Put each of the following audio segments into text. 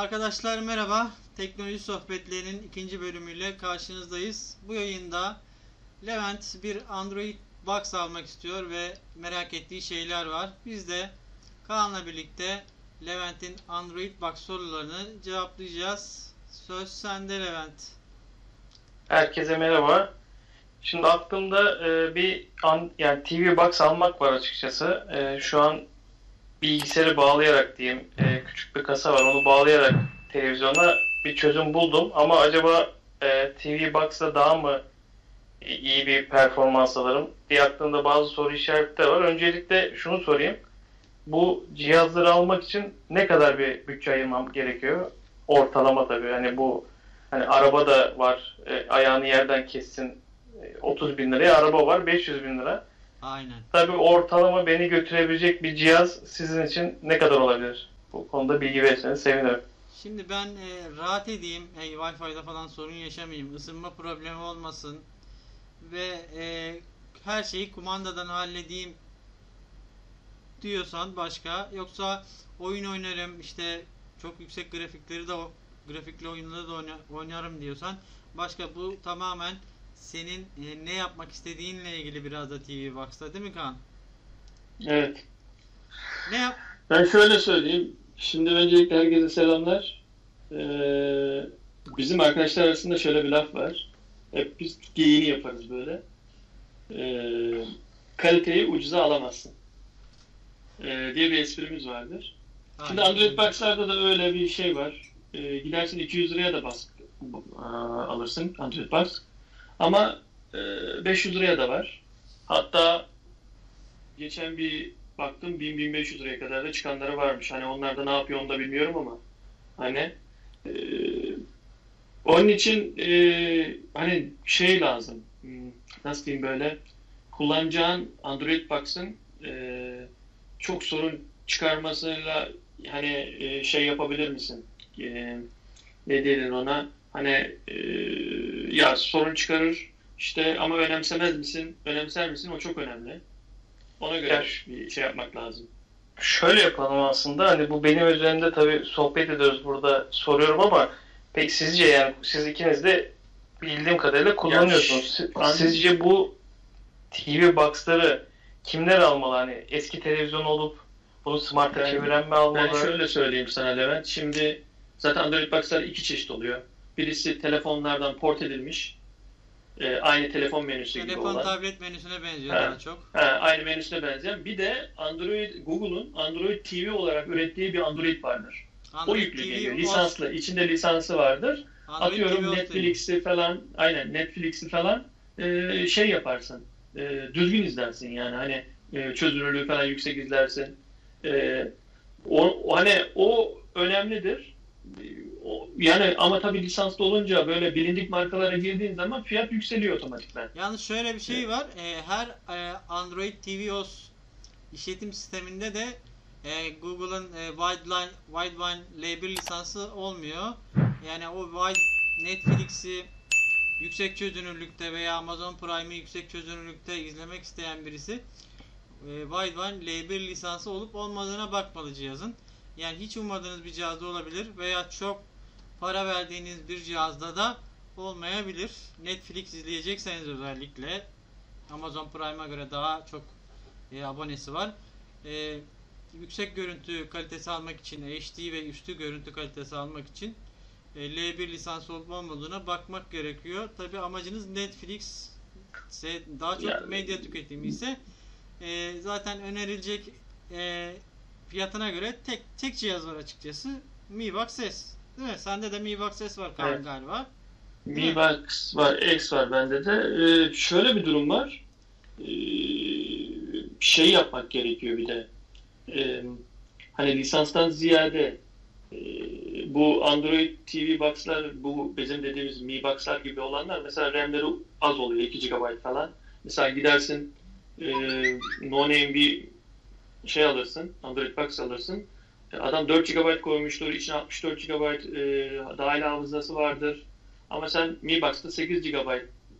Arkadaşlar merhaba. Teknoloji sohbetlerinin ikinci bölümüyle karşınızdayız. Bu yayında Levent bir Android Box almak istiyor ve merak ettiği şeyler var. Biz de Kaan'la birlikte Levent'in Android Box sorularını cevaplayacağız. Söz sende Levent. Herkese merhaba. Şimdi aklımda e, bir an, yani TV Box almak var açıkçası. E, şu an bilgisayarı bağlayarak diyeyim e, küçük bir kasa var onu bağlayarak televizyona bir çözüm buldum ama acaba e, TV Box'ta daha mı iyi bir performans alırım diye aklımda bazı soru işaretleri var. Öncelikle şunu sorayım. Bu cihazları almak için ne kadar bir bütçe ayırmam gerekiyor? Ortalama tabii. Hani bu hani araba da var. E, ayağını yerden kessin. E, 30 bin liraya araba var. 500 bin lira. Aynen. Tabii ortalama beni götürebilecek bir cihaz sizin için ne kadar olabilir? Bu konuda bilgi verirseniz sevinirim. Şimdi ben e, rahat edeyim. Hey, Wi-Fi'de falan sorun yaşamayayım. ısınma problemi olmasın. Ve e, her şeyi kumandadan halledeyim diyorsan başka. Yoksa oyun oynarım işte çok yüksek grafikleri de grafikli oyunları da oyna- oynarım diyorsan başka bu tamamen senin e, ne yapmak istediğinle ilgili biraz da TV Box'ta değil mi Kaan? Evet. Ne yap? Ben şöyle söyleyeyim. Şimdi öncelikle herkese selamlar. Ee, bizim arkadaşlar arasında şöyle bir laf var. Hep biz geyiğini yaparız böyle. Ee, kaliteyi ucuza alamazsın. Ee, diye bir esprimiz vardır. Şimdi Aynen. Android Box'larda da öyle bir şey var. Ee, gidersin 200 liraya da bas alırsın Android Box. Ama e, 500 liraya da var. Hatta geçen bir baktım 1000-1500 liraya kadar da çıkanları varmış. Hani onlar da ne yapıyor onu da bilmiyorum ama hani e, onun için e, hani şey lazım. Hmm, Nasıl diyeyim böyle kullanacağın Android Box'ın e, çok sorun çıkarmasıyla hani e, şey yapabilir misin? E, ne denir ona? Hani e, ya sorun çıkarır işte ama önemsemez misin? Önemser misin? O çok önemli. Ona göre Ya- bir şey yapmak lazım. Şöyle yapalım aslında hani bu benim üzerimde tabii sohbet ediyoruz burada soruyorum ama peki sizce yani siz ikiniz de bildiğim kadarıyla kullanıyorsunuz. Ben- Sizce bu TV Box'ları kimler almalı? Hani eski televizyon olup bunu smart'a çeviren mi almalı? Ben şöyle söyleyeyim sana Levent. Şimdi zaten Android Box'lar iki çeşit oluyor. Birisi telefonlardan port edilmiş. e, aynı telefon menüsü gibi Telefon olan. tablet menüsüne benziyor Ha. daha çok. Ha, aynı menüsüne benzeyen. Bir de Android Google'un Android TV olarak ürettiği bir Android vardır. o Android yüklü TV geliyor. Lisanslı. İçinde lisansı vardır. Android Atıyorum Netflix'i falan aynen Netflix'i falan e, şey yaparsın. E, düzgün izlersin yani hani e, çözünürlüğü falan yüksek izlersin. E, o, o- hani o önemlidir. Yani ama tabii lisanslı olunca böyle bilindik markalara girdiğin zaman fiyat yükseliyor otomatikman. Yalnız şöyle bir şey var. e, her e, Android TV OS işletim sisteminde de e, Google'ın e, Widevine, Widevine L1 lisansı olmuyor. Yani o Wide Netflix'i yüksek çözünürlükte veya Amazon Prime'i yüksek çözünürlükte izlemek isteyen birisi e, Widevine L1 lisansı olup olmadığına bakmalı cihazın. Yani hiç ummadığınız bir cihazda olabilir veya çok para verdiğiniz bir cihazda da olmayabilir. Netflix izleyecekseniz özellikle Amazon Prime'a göre daha çok e, abonesi var. E, yüksek görüntü kalitesi almak için HD ve üstü görüntü kalitesi almak için e, L1 lisans olup olmadığına bakmak gerekiyor. Tabi amacınız Netflix ise daha çok Yani- medya tüketimi ise e, zaten önerilecek e, fiyatına göre tek tek cihaz var açıkçası. Mi Box S. Değil mi? Sende de Mi Box S var Evet. galiba. Mi Box var, X var bende de. Ee, şöyle bir durum var. Ee, şey yapmak gerekiyor bir de. Ee, hani lisanstan ziyade e, bu Android TV Box'lar, bu bizim dediğimiz Mi Box'lar gibi olanlar mesela RAM'leri az oluyor, 2 GB falan. Mesela gidersin e, no name bir şey alırsın, Android Box alırsın. Adam 4 GB koymuştur, içine 64 GB e, dahil hafızası vardır. Ama sen Mi Box'ta 8 GB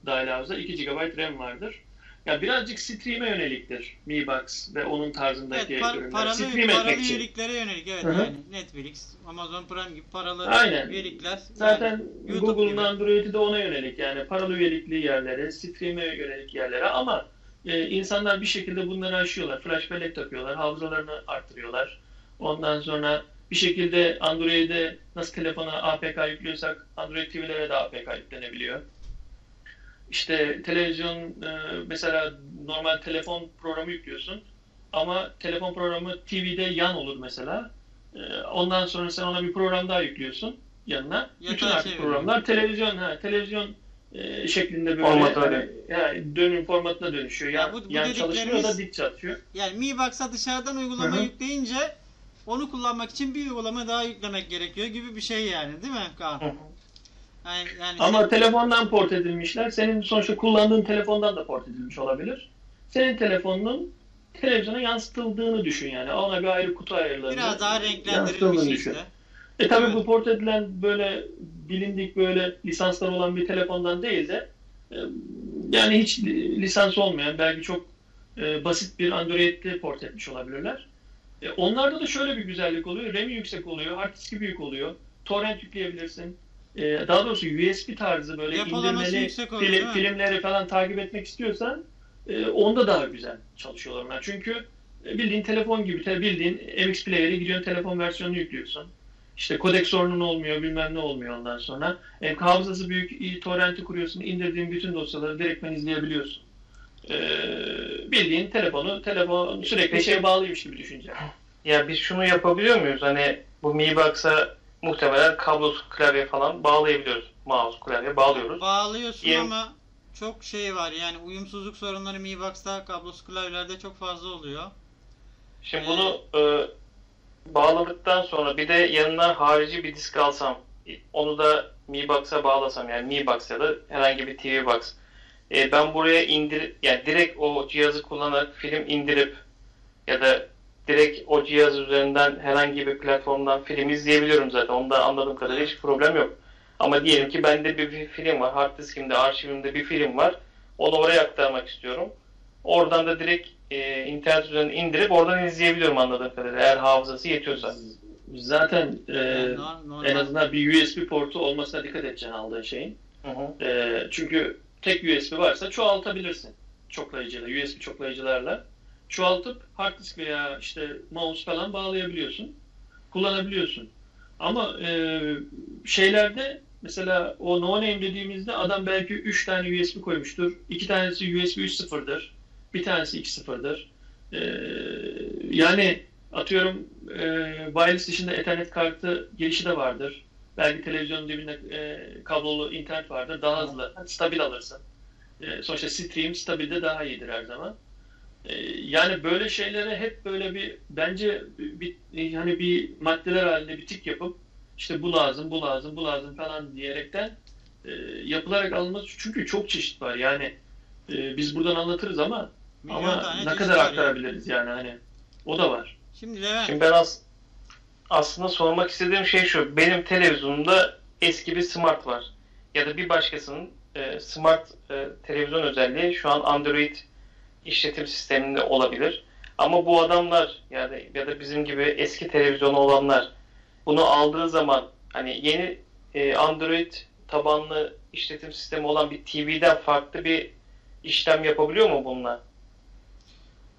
dahil hafıza, 2 GB RAM vardır. Ya birazcık stream'e yöneliktir Mi Box ve onun tarzındaki Evet, par- ürünler. paralı, Stream paralı etmek için. üyeliklere yönelik evet Hı hı. yani Netflix, Amazon Prime gibi paralı Aynen. üyelikler. Zaten yani Google'un. Android'i de ona yönelik yani paralı üyelikli yerlere, stream'e yönelik yerlere ama e, insanlar bir şekilde bunları aşıyorlar. Flash bellek takıyorlar, hafızalarını arttırıyorlar. Ondan sonra bir şekilde Android'e nasıl telefona APK yüklüyorsak Android TV'lere de APK yüklenebiliyor. İşte televizyon e, mesela normal telefon programı yüklüyorsun ama telefon programı TV'de yan olur mesela. E, Ondan sonra sen ona bir program daha yüklüyorsun yanına. Yatağa Bütün artık çeviriyor. programlar televizyon ha televizyon e, şeklinde böyle Formatı hani, yani dönüm formatına dönüşüyor. Ya Yan, bu- bu yan çalışmıyor da dik çalışıyor. Yani Mi Box'a dışarıdan uygulama Hı hı. yükleyince onu kullanmak için bir uygulama daha yüklemek gerekiyor gibi bir şey yani değil mi Kaan? Hı hı. Yani, yani Ama sen- telefondan port edilmişler. Senin sonuçta kullandığın telefondan da port edilmiş olabilir. Senin telefonunun televizyona yansıtıldığını düşün yani. Ona bir ayrı kutu ayarlarını. biraz daha renklendirilmiş düşün. işte. E tabi Evet. bu port edilen böyle bilindik böyle lisanslar olan bir telefondan değil de e, yani hiç li- lisans olmayan belki çok e, basit bir Android'de port etmiş olabilirler. E, onlarda da şöyle bir güzellik oluyor. RAM'i yüksek oluyor, hard diski büyük oluyor. Torrent yükleyebilirsin. E, daha doğrusu USB tarzı böyle indirmeli film- filmleri falan takip etmek istiyorsan e, onda daha güzel çalışıyorlar onlar. Çünkü e, bildiğin telefon gibi, bildiğin MX Player'e gidiyorsun telefon versiyonunu yüklüyorsun. İşte kodek sorunun olmuyor, bilmem ne olmuyor ondan sonra. E, hafızası büyük, iyi, torrenti kuruyorsun, indirdiğin bütün dosyaları direktmen izleyebiliyorsun. E, bildiğin telefonu, telefon sürekli şeye bağlıymış gibi düşüneceksin. Ya biz şunu yapabiliyor muyuz? Hani bu Mi Box'a muhtemelen kablosuz klavye falan bağlayabiliyoruz. Mouse, klavye bağlıyoruz. Bağlıyorsun Yem- ama çok şey var yani uyumsuzluk sorunları Mi Box'ta kablosuz klavyelerde çok fazla oluyor. Şimdi bunu e, bağladıktan sonra bir de yanına harici bir disk alsam, onu da Mi Box'a bağlasam yani Mi Box ya da herhangi bir TV Box. E, ben buraya indir yani direkt o cihazı kullanarak film indirip ya da direkt o cihaz üzerinden herhangi bir platformdan film izleyebiliyorum zaten. Onda anladığım kadarıyla hiç problem yok. Ama diyelim ki bende bir, bir film var. Hard diskimde, arşivimde bir film var. Onu oraya aktarmak istiyorum. Oradan da direkt e, internet üzerinden indirip oradan izleyebiliyorum anladığım kadarıyla. Eğer hafızası yetiyorsa. Zaten e, Yani no- normal- en azından bir USB portu olmasına dikkat edeceksin aldığın şeyin. Hı hı. E, çünkü tek USB varsa çoğaltabilirsin çoklayıcıyla, USB çoklayıcılarla. Çoğaltıp hard disk veya işte mouse falan bağlayabiliyorsun. Kullanabiliyorsun. Ama e, şeylerde mesela o no name dediğimizde adam belki 3 tane USB koymuştur. 2 tanesi USB 3.0'dır. Bir tanesi 2.0'dır. E, yani atıyorum e, wireless dışında Ethernet kartı girişi de vardır. Belki televizyonun dibinde e, kablolu internet vardır. Daha hızlı, stabil alırsın. E, sonuçta stream stabilde daha iyidir her zaman. E, yani böyle şeylere hep böyle bir bence bir, bir hani bir maddeler halinde bir tik yapıp işte bu lazım, bu lazım, bu lazım falan diyerekten e, yapılarak alınması çünkü çok çeşit var. Yani e, biz buradan anlatırız ama Milyon ama ne kadar var yani. aktarabiliriz yani hani o da var. Şimdi Levent Şimdi ben as aslında sormak istediğim şey şu. Benim televizyonumda eski bir smart var. Ya da bir başkasının e, smart e, televizyon özelliği şu an Android işletim sisteminde olabilir. Ama bu adamlar yani ya da bizim gibi eski televizyonu olanlar bunu aldığı zaman hani yeni e, Android tabanlı işletim sistemi olan bir TV'den farklı bir işlem yapabiliyor mu bununla?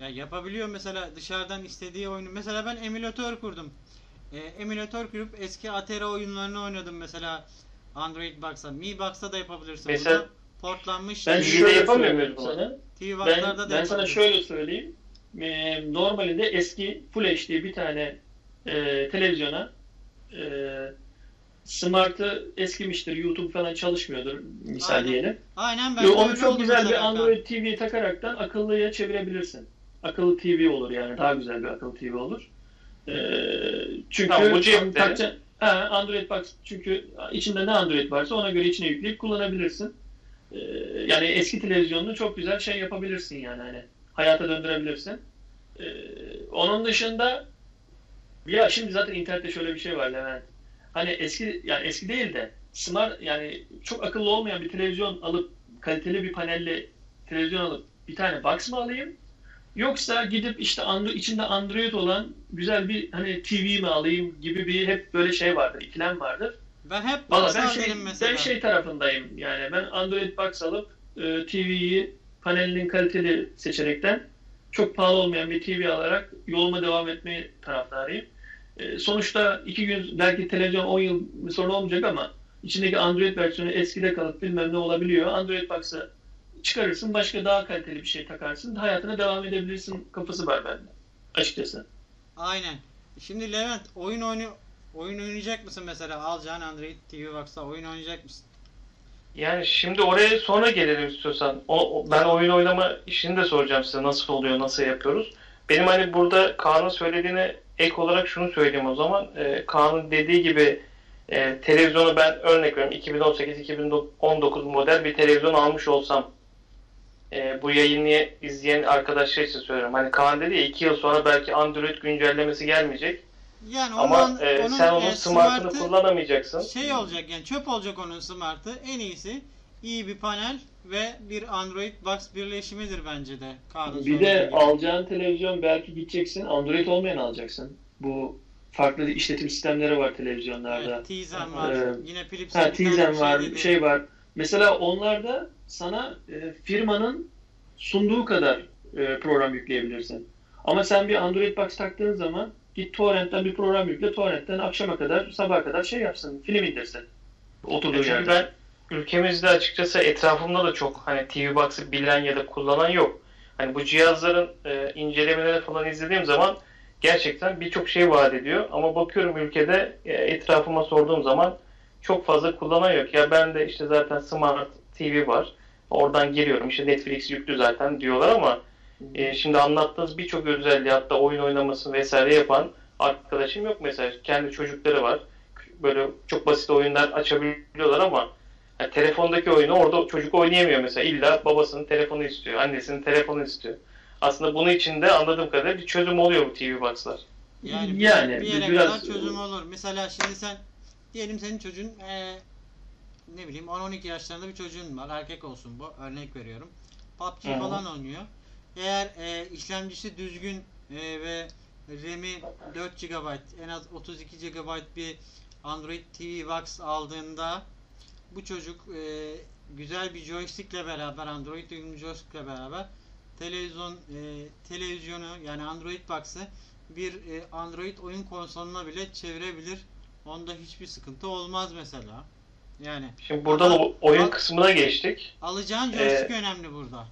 ya yapabiliyor mesela dışarıdan istediği oyunu. Mesela ben emülatör kurdum. E, emülatör kurup eski Atari oyunlarını oynadım mesela Android Box'a. Mi Box'ta da yapabilirsin Mesela- bunu. Portlanmış Ben şöyle yapamıyor söyleyeyim muyuz bunu? sana. TV Ben, da ben sana şöyle söyleyeyim. Ee, normalinde eski Full HD bir tane e, televizyona e, Smart'ı eskimiştir, YouTube falan çalışmıyordur misal Aynen. diyelim. Aynen ben de onu çok güzel bir. Android TV takaraktan akıllıya çevirebilirsin. Akıllı TV olur yani daha güzel bir akıllı TV olur. Ee, çünkü Tamam, bu cepte. Android Box çünkü içinde ne Android varsa ona göre içine yükleyip kullanabilirsin. Ee, yani eski televizyonunu çok güzel şey yapabilirsin yani hani hayata döndürebilirsin. Ee, onun dışında ya şimdi zaten internette şöyle bir şey var Levent. Hani eski yani eski değil de smart yani çok akıllı olmayan bir televizyon alıp kaliteli bir panelli televizyon alıp bir tane box mı alayım? Yoksa gidip işte Android, içinde Android olan güzel bir hani TV mi alayım gibi bir hep böyle şey vardır, ikilem vardır. Ben hep Valla ben şey, mesela. ben şey tarafındayım yani ben Android box alıp e, TV'yi panelinin kaliteli seçenekten çok pahalı olmayan bir TV alarak yoluma devam etmeyi taraftarıyım. E, sonuçta iki gün belki televizyon 10 yıl sonra olmayacak ama içindeki Android versiyonu eskide kalıp bilmem ne olabiliyor. Android box'ı çıkarırsın başka daha kaliteli bir şey takarsın hayatına devam edebilirsin kafası var bende açıkçası. Aynen. Şimdi Levent oyun oyunu oyun oynayacak mısın mesela? Alacağın Android TV Box'ta oyun oynayacak mısın? Yani şimdi oraya sonra gelelim istiyorsan. O, o- ben oyun oynama işini de soracağım size nasıl oluyor, nasıl yapıyoruz. Benim hani burada Kaan'ın söylediğine ek olarak şunu söyleyeyim o zaman. Ee, Kaan'ın dediği gibi e, televizyonu ben örnek veriyorum 2018-2019 model bir televizyon almış olsam e, bu yayını izleyen arkadaşlar için söylüyorum. Hani Kaan dedi ya 2 yıl sonra belki Android güncellemesi gelmeyecek. Yani Ama onun, e, onun sen onun e, smart'ını smart'ı kullanamayacaksın. şey olacak yani çöp olacak onun smart'ı. En iyisi iyi bir panel ve bir Android Box birleşimidir bence de. Kaan'ın Bir de gibi. alacağın televizyon belki gideceksin Android olmayan alacaksın. Bu farklı işletim sistemleri var televizyonlarda. Evet, Tizen var. Ee, Yine Philips'in Ha Tizen var, dedi. şey var. Mesela onlarda sana e, firmanın sunduğu kadar e, program yükleyebilirsin. Ama sen bir Android Box taktığın zaman git torrentten bir program yükle, torrentten akşama kadar, sabaha kadar şey yapsın, film indirsin. Oturduğu Çünkü yerde. ben ülkemizde açıkçası etrafımda da çok hani TV Box'ı bilen ya da kullanan yok. Hani bu cihazların e, incelemelerini falan izlediğim zaman gerçekten birçok şey vaat ediyor. Ama bakıyorum ülkede e, etrafıma sorduğum zaman çok fazla kullanan yok. Ya ben de işte zaten Smart TV var. Oradan giriyorum. İşte Netflix yüklü zaten diyorlar ama e, şimdi anlattığınız birçok özelliği hatta oyun oynamasını vesaire yapan arkadaşım yok mesela. Kendi çocukları var. Böyle çok basit oyunlar açabiliyorlar ama yani telefondaki oyunu orada çocuk oynayamıyor mesela. İlla babasının telefonu istiyor, annesinin telefonu istiyor. Aslında bunun için de anladığım kadarıyla bir çözüm oluyor bu TV Box'lar. Yani, Yani bir yere biraz- kadar çözüm olur. Mesela şimdi sen diyelim senin çocuğun eee, ne bileyim 10-12 yaşlarında bir çocuğun var. Erkek olsun bu. Örnek veriyorum. PUBG Hı hı. falan oynuyor. Eğer eee, işlemcisi düzgün eee, ve RAM'i 4 GB en az 32 GB bir Android TV Box aldığında bu çocuk eee, güzel bir joystickle beraber Android uyumlu joystickle beraber televizyon eee, televizyonu yani Android Box'ı bir e, Android oyun konsoluna bile çevirebilir. Onda hiçbir sıkıntı olmaz mesela. Yani Şimdi buradan o oyun ama- kısmına geçtik. alacağın Ee, joystick önemli burada.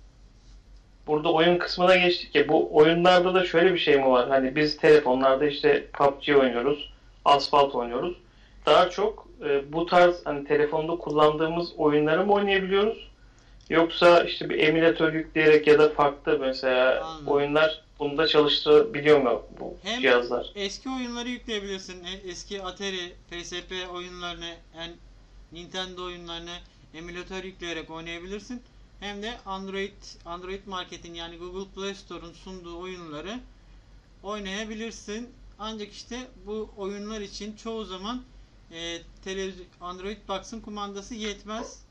Burada oyun kısmına geçtik ya bu oyunlarda da şöyle bir şey mi var? Hani biz telefonlarda işte PUBG oynuyoruz, Asphalt oynuyoruz. Daha çok e, bu tarz hani telefonda kullandığımız oyunları mı oynayabiliyoruz? Yoksa işte bir emülatör yükleyerek ya da farklı mesela Anladım. oyunlar bunda çalıştırabiliyor mu bu Hem- cihazlar? Eski oyunları yükleyebilirsin. E- Eski Atari, PSP oyunlarını, en Nintendo oyunlarını emülatör yükleyerek oynayabilirsin. Hem de Android Android Market'in yani Google Play Store'un sunduğu oyunları oynayabilirsin. Ancak işte bu oyunlar için çoğu zaman e, televizyon Android Box'ın kumandası yetmez.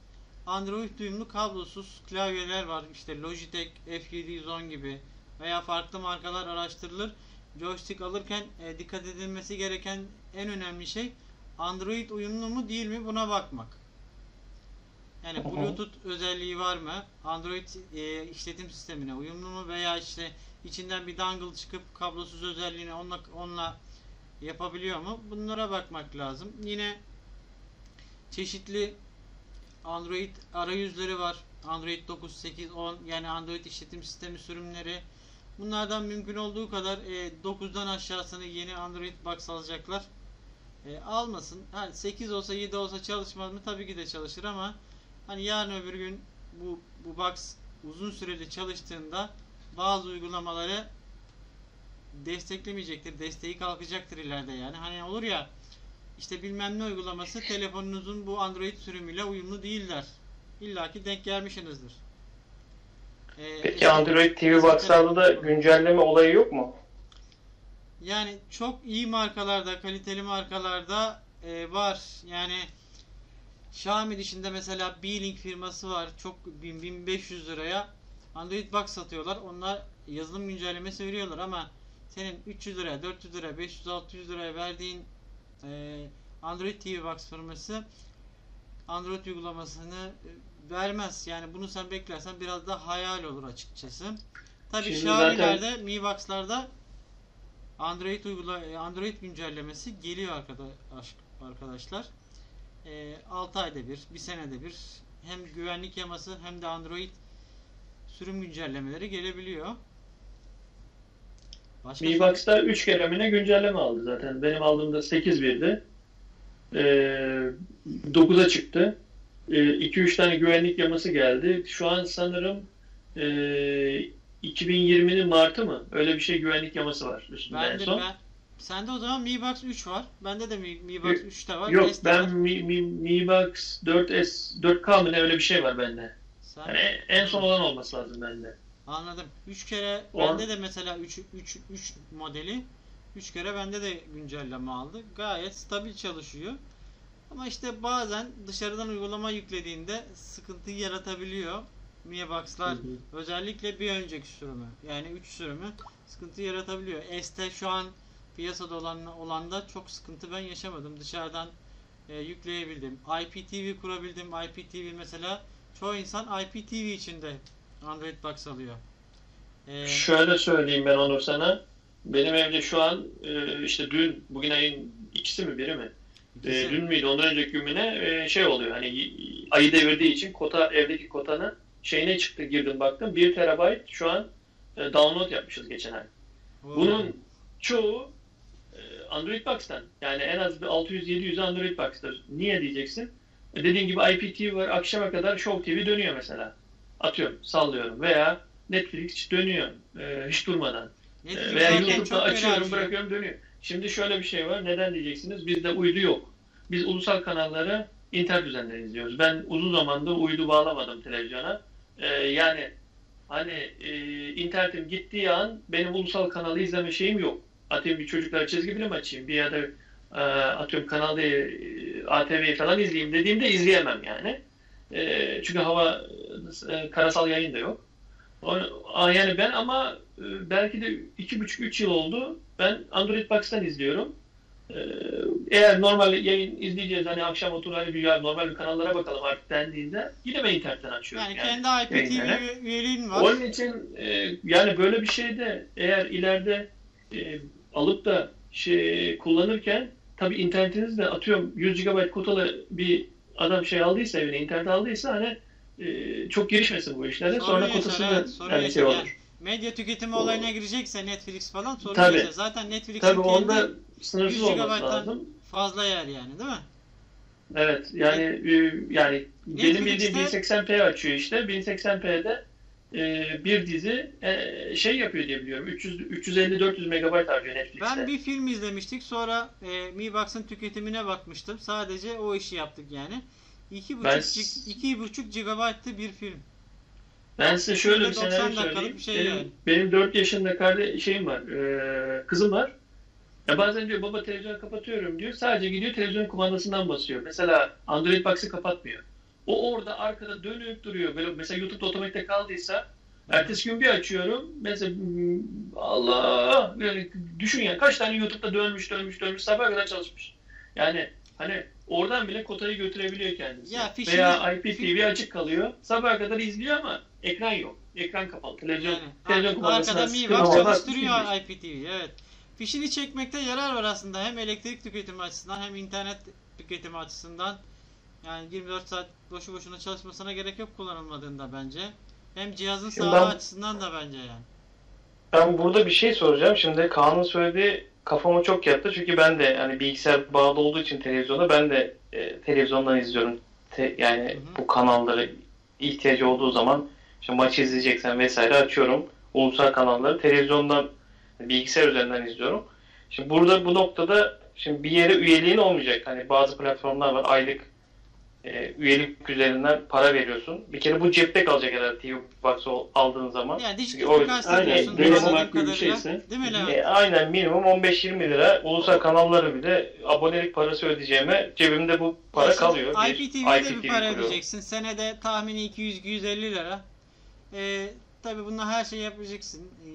Android uyumlu kablosuz klavyeler var. İşte Logitech F710 gibi veya farklı markalar araştırılır. Joystick alırken e, dikkat edilmesi gereken en önemli şey Android uyumlu mu değil mi buna bakmak. Yani. Bluetooth özelliği var mı? Android e, işletim sistemine uyumlu mu veya işte içinden bir dongle çıkıp kablosuz özelliğini onunla onunla yapabiliyor mu? Bunlara bakmak lazım. Yine çeşitli Android arayüzleri var. Android 9, 8, 10 yani Android işletim sistemi sürümleri. Bunlardan mümkün olduğu kadar e, 9'dan aşağısını yeni Android Box alacaklar. E, almasın. Ha, 8 olsa 7 olsa çalışmaz mı? Tabii ki de çalışır ama hani yarın öbür gün bu, bu box uzun süreli çalıştığında bazı uygulamaları desteklemeyecektir. Desteği kalkacaktır ileride yani. Hani olur ya işte bilmem ne uygulaması telefonunuzun bu Android sürümüyle uyumlu değiller. İlla ki denk gelmişsinizdir. Ee, Peki Android TV eski Box'larda da güncelleme olayı yok mu? Yani çok iyi markalarda, kaliteli markalarda e, var. Yani Xiaomi dışında mesela Beelink firması var. Çok 1000 1500 liraya Android Box satıyorlar. Onlar yazılım güncellemesi veriyorlar ama senin 300 liraya, 400 liraya, 500 600 liraya verdiğin e, Android TV Box firması Android uygulamasını e, vermez. Yani bunu sen beklersen biraz da hayal olur açıkçası. Tabii Şimdi Xiaomi'lerde, Mi Box'larda Android uygula Android güncellemesi geliyor arkadaş arkadaşlar. E, 6 ayda bir, bir senede bir hem güvenlik yaması hem de Android sürüm güncellemeleri gelebiliyor. Başka Mi Box'ta 3 kere mi ne güncelleme aldı zaten. Benim aldığımda 8.1'di. Ee, 9'a çıktı. 2-3 tane güvenlik yaması geldi. Şu an sanırım e, 2020'nin Mart'ı mı? Öyle bir şey güvenlik yaması var üstünde en Ben de son. ben Sende o zaman Mi Box 3 var. Bende de Mi, Mi Box Yok, 3 de var. Yok S de var. ben Mi, Mi, Mi Box 4S 4K mı ne öyle bir şey var bende. Sen- Yani en- en son olan olması lazım bende. Anladım. 3 kere O- bende de mesela 3 3 3 modeli 3 kere bende de güncelleme aldı. Gayet stabil çalışıyor. Ama işte bazen dışarıdan uygulama yüklediğinde sıkıntı yaratabiliyor. Mi Box'lar Hı hı. özellikle bir önceki sürümü yani 3 sürümü sıkıntı yaratabiliyor. S'te şu an piyasada olan olanda çok sıkıntı ben yaşamadım. Dışarıdan e, yükleyebildim. IPTV kurabildim. IPTV mesela çoğu insan IPTV içinde Android Box alıyor. E, Şöyle söyleyeyim ben Onur sana. Benim evde şu an e, işte dün, bugün ayın ikisi mi biri mi? E, dün müydü ondan önceki gün mü ne e, şey oluyor hani ayı devirdiği için kota evdeki kotanın şeyine çıktı girdim baktım 1 terabayt şu an e, download yapmışız geçen ay. Bunun çoğu e, Android Box'tan. Yani en az bir 600-700 Android Box'tır. Niye diyeceksin? E, dediğin gibi IPTV var. Akşama kadar Show TV dönüyor mesela. Atıyorum, sallıyorum. Veya Netflix dönüyor. e, hiç durmadan. E, Netflix veya zaten çok YouTube'da açıyorum, harcıyor. bırakıyorum, dönüyor. Şimdi şöyle bir şey var. Neden diyeceksiniz? Bizde uydu yok. Biz ulusal kanalları internet üzerinden izliyoruz. Ben uzun zamandır uydu bağlamadım televizyona. E, yani hani e, internetim gittiği an benim ulusal kanalı izleme şeyim yok. Atıyorum bir çocuklara çizgi film açayım bir ya da e, atıyorum kanalda e, ATV'yi falan izleyeyim dediğimde izleyemem yani. E, çünkü hava e, karasal yayın da yok. O- yani ben ama e, belki de iki buçuk üç yıl oldu. Ben Android Box'tan izliyorum. E, eğer normal yayın izleyeceğiz hani akşam otur hani bir normal bir kanallara bakalım artık dendiğinde yine ben internetten açıyorum. Yani, yani. kendi IPTV üyeliğin var. Onun için e, yani böyle bir şeyde eğer ileride e, alıp da şey kullanırken tabii internetiniz de atıyorum 100 GB kotalı bir adam şey aldıysa evine internet aldıysa hani e, çok girişmesin bu işlere. Sonra yaşar, kotasında evet, yaşar. şey Yani olur. medya tüketimi O- olayına girecekse Netflix falan sorun. Zaten Netflix'in kendi onda sınırsız 100 olması lazım. fazla yer yani değil mi? Evet yani e, yani benim bildiğim Netflix'te- 1080p açıyor işte 1080p'de e, bir dizi e, şey yapıyor diye biliyorum 300 350-400 MB harcıyor Netflix'te. Ben bir film izlemiştik. Sonra e, Mi Box'ın tüketimine bakmıştım. Sadece o işi yaptık yani. 2.5 Ben- G- 2.5 GB'tı bir film. Ben size şöyle bir 90 senaryo söyleyeyim. bir şey benim, yani. benim 4 yaşında kardeş şeyim var, e, kızım var. Ya bazen diyor baba televizyonu kapatıyorum diyor. Sadece gidiyor televizyon kumandasından basıyor. Mesela Android Box'ı kapatmıyor. O orada arkada dönüp duruyor. Böyle mesela YouTube'da otomatikte kaldıysa ertesi gün bir açıyorum. Mesela Allah böyle düşün ya kaç tane YouTube'da dönmüş dönmüş dönmüş sabaha kadar çalışmış. Yani hani oradan bile kotayı götürebiliyor kendisi. Ya fişini- Veya IPTV açık kalıyor. Sabaha kadar izliyor ama ekran yok. Ekran kapalı. Televizyon, Yani televizyon kumandasına arkada Mi ama çalıştırıyor. IPTV. Evet. Fişini çekmekte yarar var aslında. Hem elektrik tüketimi açısından hem internet tüketimi açısından. Yani 24 saat boşu boşuna çalışmasına gerek yok kullanılmadığında bence. Hem cihazın Şimdi sağlığı ben- açısından da bence yani. Ben burada bir şey soracağım. Şimdi Kaan'ın söylediği kafama çok yattı. Çünkü ben de hani bilgisayar bağlı olduğu için televizyona ben de e, televizyondan izliyorum. Te- yani Hı hı. bu kanalları ihtiyacı olduğu zaman işte maç izleyeceksen vesaire açıyorum. Ulusal kanalları televizyondan bilgisayar üzerinden izliyorum. Şimdi burada bu noktada şimdi bir yere üyeliğin olmayacak. Hani bazı platformlar var aylık e, üyelik üzerinden para veriyorsun. Bir kere bu cepte kalacak herhalde TV Box'ı aldığın zaman. Yani dijital o- bir aynen, bir kadarıyla. şeyse. Değil mi Levent? E, aynen minimum 15-20 lira ulusal kanalları bile abonelik parası ödeyeceğime cebimde bu para şimdi kalıyor. Bir IPTV'de bir IPTV para kuruyorum. ödeyeceksin. Senede tahmini 200-250 lira. Ee, tabi bununla her şeyi yapacaksın. Ee,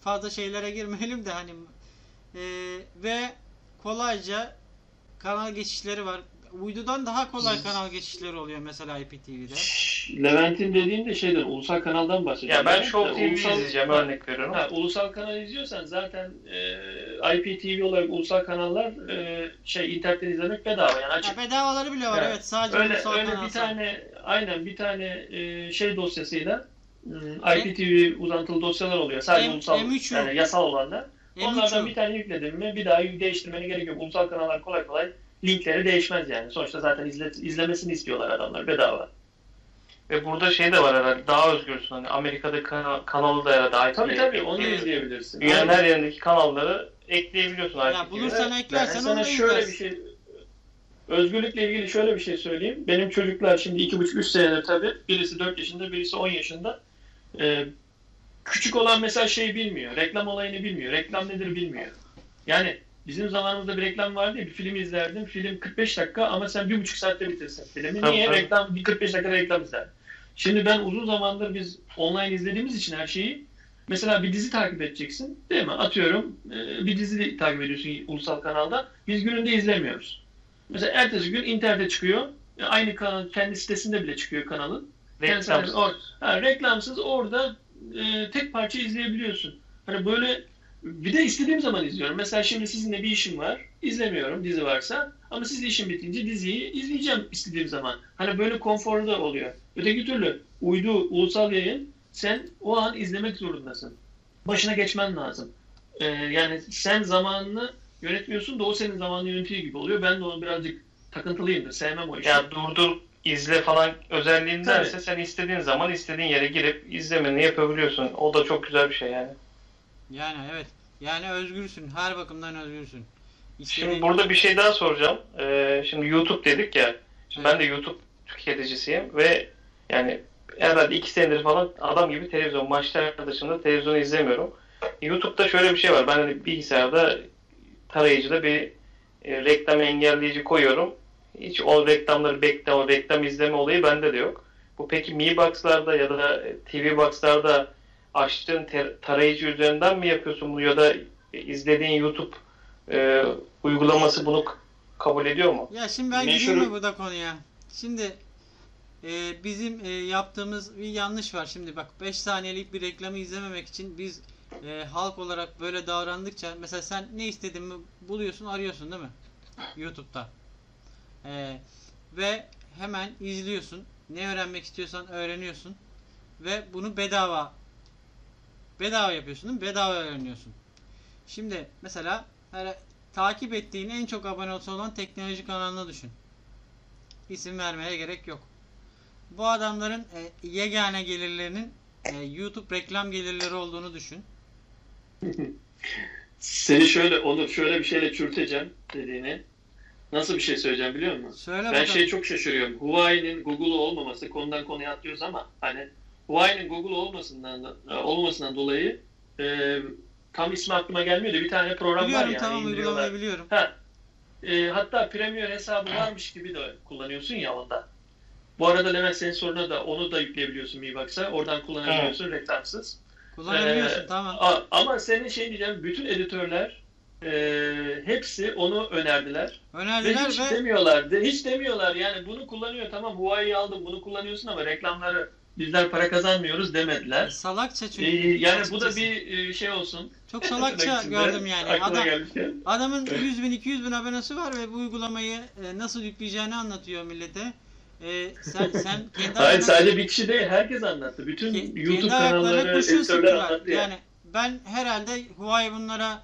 fazla şeylere girmeyelim de hani ee, ve kolayca kanal geçişleri var. Uydudan daha kolay kanal geçişleri oluyor mesela IPTV'de. Levent'in dediğinde şeyden ulusal kanaldan bahsediyor. Ya ben de Show TV ulusal- izleyeceğim örnek veriyorum. Ha, ulusal kanal izliyorsan zaten e, IPTV olarak ulusal kanallar e, şey internetten izlemek bedava yani açık. Ha, bedavaları bile var Evet. evet. Sadece Öyle ulusal öyle kanal. bir tane aynen bir tane e, şey dosyasıyla e, IPTV uzantılı dosyalar oluyor. Sadece M- ulusal M3 yani yasal olanlar. M3 Onlardan bir tane yükledin mi bir daha değiştirmene gerek yok. Ulusal kanallar kolay kolay linkleri değişmez yani. Sonuçta zaten izle, izlemesini istiyorlar adamlar bedava. Ve burada şey de var herhalde daha özgürsün. Hani Amerika'da kana- kanalı da herhalde Tabii IPTV. tabii onu da Ee, izleyebilirsin. Dünyanın her yerindeki kanalları ekleyebiliyorsun Ya IPTV'ye. bulursan Ben eklersen sana onu da şöyle bir şey özgürlükle ilgili şöyle bir şey söyleyeyim. Benim çocuklar şimdi 2,5-3 senedir tabii. Birisi 4 yaşında, birisi 10 yaşında. Ee, küçük olan mesela şey bilmiyor. Reklam olayını bilmiyor. Reklam nedir bilmiyor. Yani bizim zamanımızda bir reklam vardı ya bir film izlerdim. Film 45 dakika ama sen 1,5 saatte bitirsin filmi. Tabii, Niye? tabii. Reklam bir 45 dakikada reklam izler. Şimdi ben uzun zamandır biz online izlediğimiz için her şeyi Mesela bir dizi takip edeceksin değil mi? Atıyorum e, bir dizi takip ediyorsun ulusal kanalda. Biz gününde izlemiyoruz. Mesela ertesi gün internete çıkıyor. E, Aynı kanal kendi sitesinde bile çıkıyor kanalın. Reklam. Yani sen or- ha, reklamsız orada e, tek parça izleyebiliyorsun. Hani böyle bir de istediğim zaman izliyorum. Mesela şimdi sizinle bir işim var. izlemiyorum dizi varsa. Ama sizin işin bitince diziyi izleyeceğim istediğim zaman. Hani böyle konforlu da oluyor. Öteki türlü uydu, ulusal yayın sen o an izlemek zorundasın. Başına geçmen lazım. Ee, yani sen zamanını yönetmiyorsun da o senin zamanını yönetiyor gibi oluyor. Ben de onu birazcık takıntılıyımdır. Sevmem o işi. Yani durdur izle falan özelliğindense Tabii. sen istediğin zaman istediğin yere girip izlemeni yapabiliyorsun. O da çok güzel bir şey yani. Yani evet. Yani özgürsün. Her bakımdan özgürsün. İstediğin- Şimdi burada bir şey daha soracağım. Ee, şimdi YouTube dedik ya. Şimdi Evet. ben de YouTube tüketicisiyim ve yani herhalde iki senedir falan adam gibi televizyon maçlar dışında televizyon izlemiyorum. YouTube'da şöyle bir şey var. Ben hani bilgisayarda tarayıcıda bir e, reklam engelleyici koyuyorum. Hiç o reklamları bekle, o reklam izleme olayı bende de yok. Bu peki Mi Box'larda ya da TV Box'larda açtığın tarayıcı üzerinden mi yapıyorsun bunu ya da izlediğin YouTube e, uygulaması bunu kabul ediyor mu? Ya şimdi ben Meşhur- gireyim mi burada konuya? Şimdi e, bizim e, yaptığımız bir yanlış var. Şimdi bak 5 saniyelik bir reklamı izlememek için biz e, halk olarak böyle davrandıkça mesela sen ne istediğini buluyorsun arıyorsun değil mi? YouTube'da. E, ve hemen izliyorsun. Ne öğrenmek istiyorsan öğreniyorsun. Ve bunu bedava bedava yapıyorsun değil mi? Bedava öğreniyorsun. Şimdi mesela her, takip ettiğin en çok abonesi olan teknoloji kanalını düşün. İsim vermeye gerek yok. Bu adamların e, yegane gelirlerinin e, YouTube reklam gelirleri olduğunu düşün. Seni şöyle Onur şöyle bir şeyle çürüteceğim dediğini. Nasıl bir şey söyleyeceğim biliyor musun? Söyle Ben bakalım. şeye çok şaşırıyorum. Huawei'nin Google olmaması konudan konuya atlıyoruz ama hani Huawei'nin Google olmasından da- e, olmasından dolayı e, tam ismi aklıma gelmiyor da bir tane program biliyorum var yani tamam uygulamayı biliyorum. Ha, e, hatta Premium hesabı varmış gibi de kullanıyorsun ya onda. Bu arada Levent senin soruna da onu da yükleyebiliyorsun Mi Box'a. Oradan kullanabiliyorsun reklamsız. Kullanabiliyorsun Ee, tamam. A- ama senin şey diyeceğim bütün editörler e, hepsi onu önerdiler. Ve Önerdiler hiç ve demiyorlar. De, hiç demiyorlar yani bunu kullanıyor tamam Huawei'yi aldım bunu kullanıyorsun ama reklamları bizler para kazanmıyoruz demediler. salakça çünkü. Ee, yani bu da bir e, şey olsun. çok salakça gördüm yani. Adam gelmişken. Adamın 100 bin 200 bin abonesi var ve bu uygulamayı e, nasıl yükleyeceğini anlatıyor millete. E, sen sen kendi Hayır sadece bir kişi değil herkes anlattı. Bütün Ke- YouTube kanalları, editörler anlattı yani. Yani ben herhalde Huawei bunlara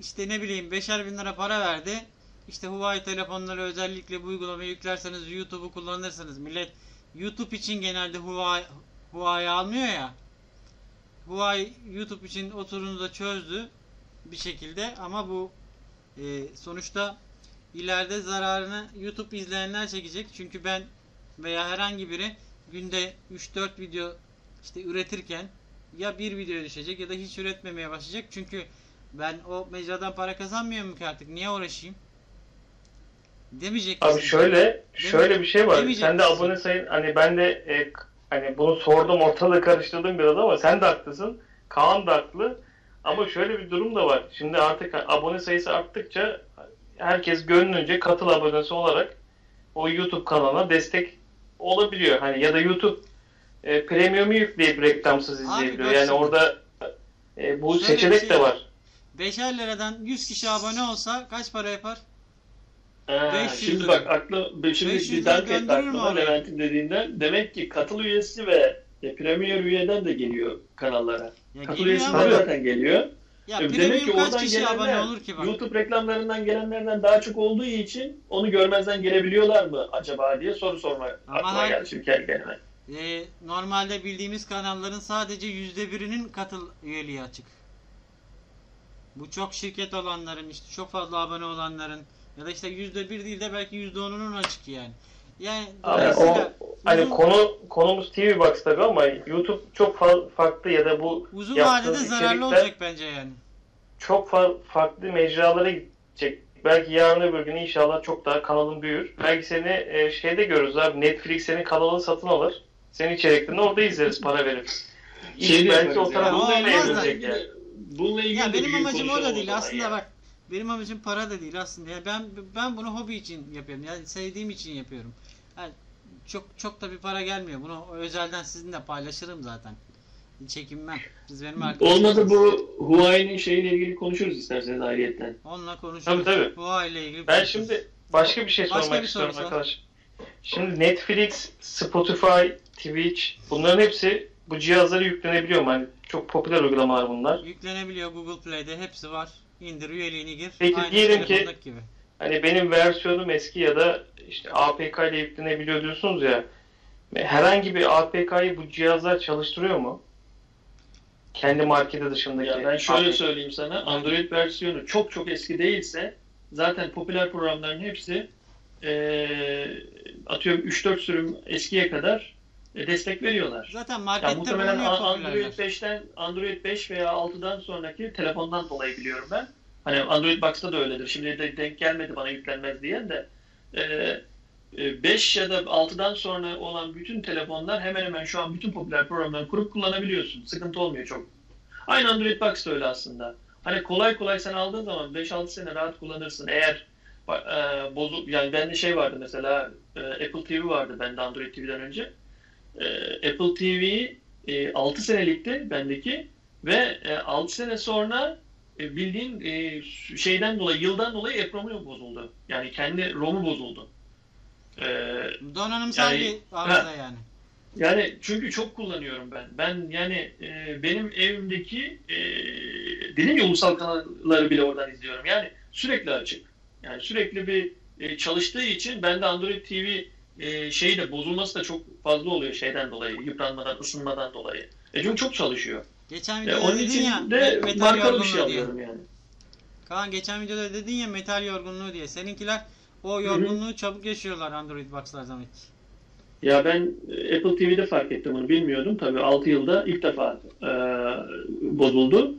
işte ne bileyim beşer bin lira para verdi. İşte Huawei telefonları özellikle bu uygulamayı yüklerseniz YouTube'u kullanırsınız. Millet YouTube için genelde Huawei, Huawei almıyor ya. Huawei YouTube için oturunu da çözdü bir şekilde ama bu e, sonuçta ileride zararını YouTube izleyenler çekecek. Çünkü ben veya herhangi biri günde 3-4 video işte üretirken ya bir video düşecek ya da hiç üretmemeye başlayacak. Çünkü ben o mecradan para kazanmıyorum ki artık. Niye uğraşayım? Demeyecek Abi misin? şöyle şöyle bir şey var. Demeyecek Sen de misin? abone sayın hani ben de e, hani bunu sordum ortalığı karıştırdım biraz ama sen de haklısın. Kaan da haklı. Ama şöyle bir durum da var. Şimdi artık abone sayısı arttıkça herkes gönlünce katıl abonesi olarak o YouTube kanalına destek olabiliyor. Hani ya da YouTube e, premium'u yükleyip reklamsız izleyebiliyor. bak Yani orada e, bu Şöyle seçenek şey de var. Var. 5'er liradan 100 kişi abone olsa kaç para yapar? Ha, 500 şimdi lira. bak aklı şimdi 500 bir lira gönderir aklıma? Levent'in dediğinden. Demek ki katıl üyesi ve e, Premier üyeden de geliyor kanallara. Ya Katıl ama zaten geliyor. ya E, Demek ki kaç kişi abone gelenler olur ki bak? YouTube reklamlarından gelenlerden daha çok olduğu için onu görmezden gelebiliyorlar mı acaba diye soru sorma Ama aklıma geldi şimdi kendi kendime. Ee, normalde bildiğimiz kanalların sadece yüzde birinin katıl üyeliği açık. Bu çok şirket olanların işte çok fazla abone olanların ya da işte yüzde bir değil de belki yüzde onunun açık yani. Yani dolayısıyla o hani uzun- konu konumuz TV Box tabii ama YouTube çok fa- farklı ya da bu uzun vadede zararlı olacak bence yani. çok fa- farklı mecralara gidecek. Belki yarın öbür gün inşallah çok daha kanalın büyür. Belki seni e, şeyde görürüz abi. Netflix senin kanalını satın alır. Senin içeriklerini orada izleriz para verip. Şey belki o ya. tarafa Ama öyle olmaz da- evrilecek yani. Bununla ilgili Ya de benim bir amacım o da değil aslında ya. bak. Benim amacım para da değil aslında. Ya ben ben bunu hobi için yapıyorum. Yani sevdiğim için yapıyorum. Yani çok çok da bir para gelmiyor. Bunu özelden sizinle paylaşırım zaten. Çekinmem. Siz benim. Olmadı bu Huawei'nin şeyiyle ilgili konuşuruz isterseniz ayrıyetten. Onunla konuşuruz. Tabii, tabii. Bu aile ilgili Ben konuşuruz. şimdi başka bir şey Başka sormak bir istiyorum arkadaş. Şimdi Netflix, Spotify, Twitch bunların hepsi bu cihazlara yüklenebiliyor mu? Hani çok popüler uygulamalar bunlar. Yüklenebiliyor Google Play'de hepsi var. İndir üyeliğini gir. Peki Aynı diyelim ki- gibi. Hani benim versiyonum eski ya da işte APK ile yüklenebiliyor diyorsunuz ya. Herhangi bir APK'yı bu cihazlar çalıştırıyor mu? Kendi marketi dışındaki. Ya ben şöyle APK. söyleyeyim sana. Android versiyonu çok çok eski değilse zaten popüler programların hepsi eee atıyorum 3-4 sürüm eskiye kadar e, destek veriyorlar. Zaten markette muhtemelen A- popülerler. Android 5'ten Android 5 veya 6'dan sonraki telefondan dolayı biliyorum ben. Hani Android Box'ta da öyledir. Şimdi de denk gelmedi bana yüklenmez diyen de. E, 5 ya da 6'dan sonra olan bütün telefonlar hemen hemen şu an bütün popüler programları kurup kullanabiliyorsun. Sıkıntı olmuyor çok. Aynı Android Box da öyle aslında. Hani kolay kolay sen aldığın zaman 5-6 sene rahat kullanırsın. Eğer e, bozuk yani bende şey vardı mesela e, Apple TV vardı bende Android TV'den önce. E, Apple TV e, 6 senelikti bendeki ve e, 6 sene sonra e, bildiğin e, şeyden dolayı yıldan dolayı EEPROM'u bozuldu. Yani kendi ROM'u bozuldu. E, Donanımsal Yani- bir arıza yani. yani çünkü çok kullanıyorum ben. Ben yani e, benim evimdeki e, dedim ya ulusal kanalları bile oradan izliyorum. Yani sürekli açık. Yani sürekli bir e, çalıştığı için bende Android TV e, şeyi de bozulması da çok fazla oluyor şeyden dolayı, yıpranmadan, ısınmadan dolayı. E çünkü çok çalışıyor. Geçen E, videoda onun dedin için ya de metal markalı bir şey diye. alıyorum yani. Kaan geçen videoda dedin ya metal yorgunluğu diye. Seninkiler o yorgunluğu çabuk yaşıyorlar Android Box'lar ki. Ya ben e, Apple TV'de fark ettim onu bilmiyordum. Tabii 6 yılda ilk defa e, bozuldu.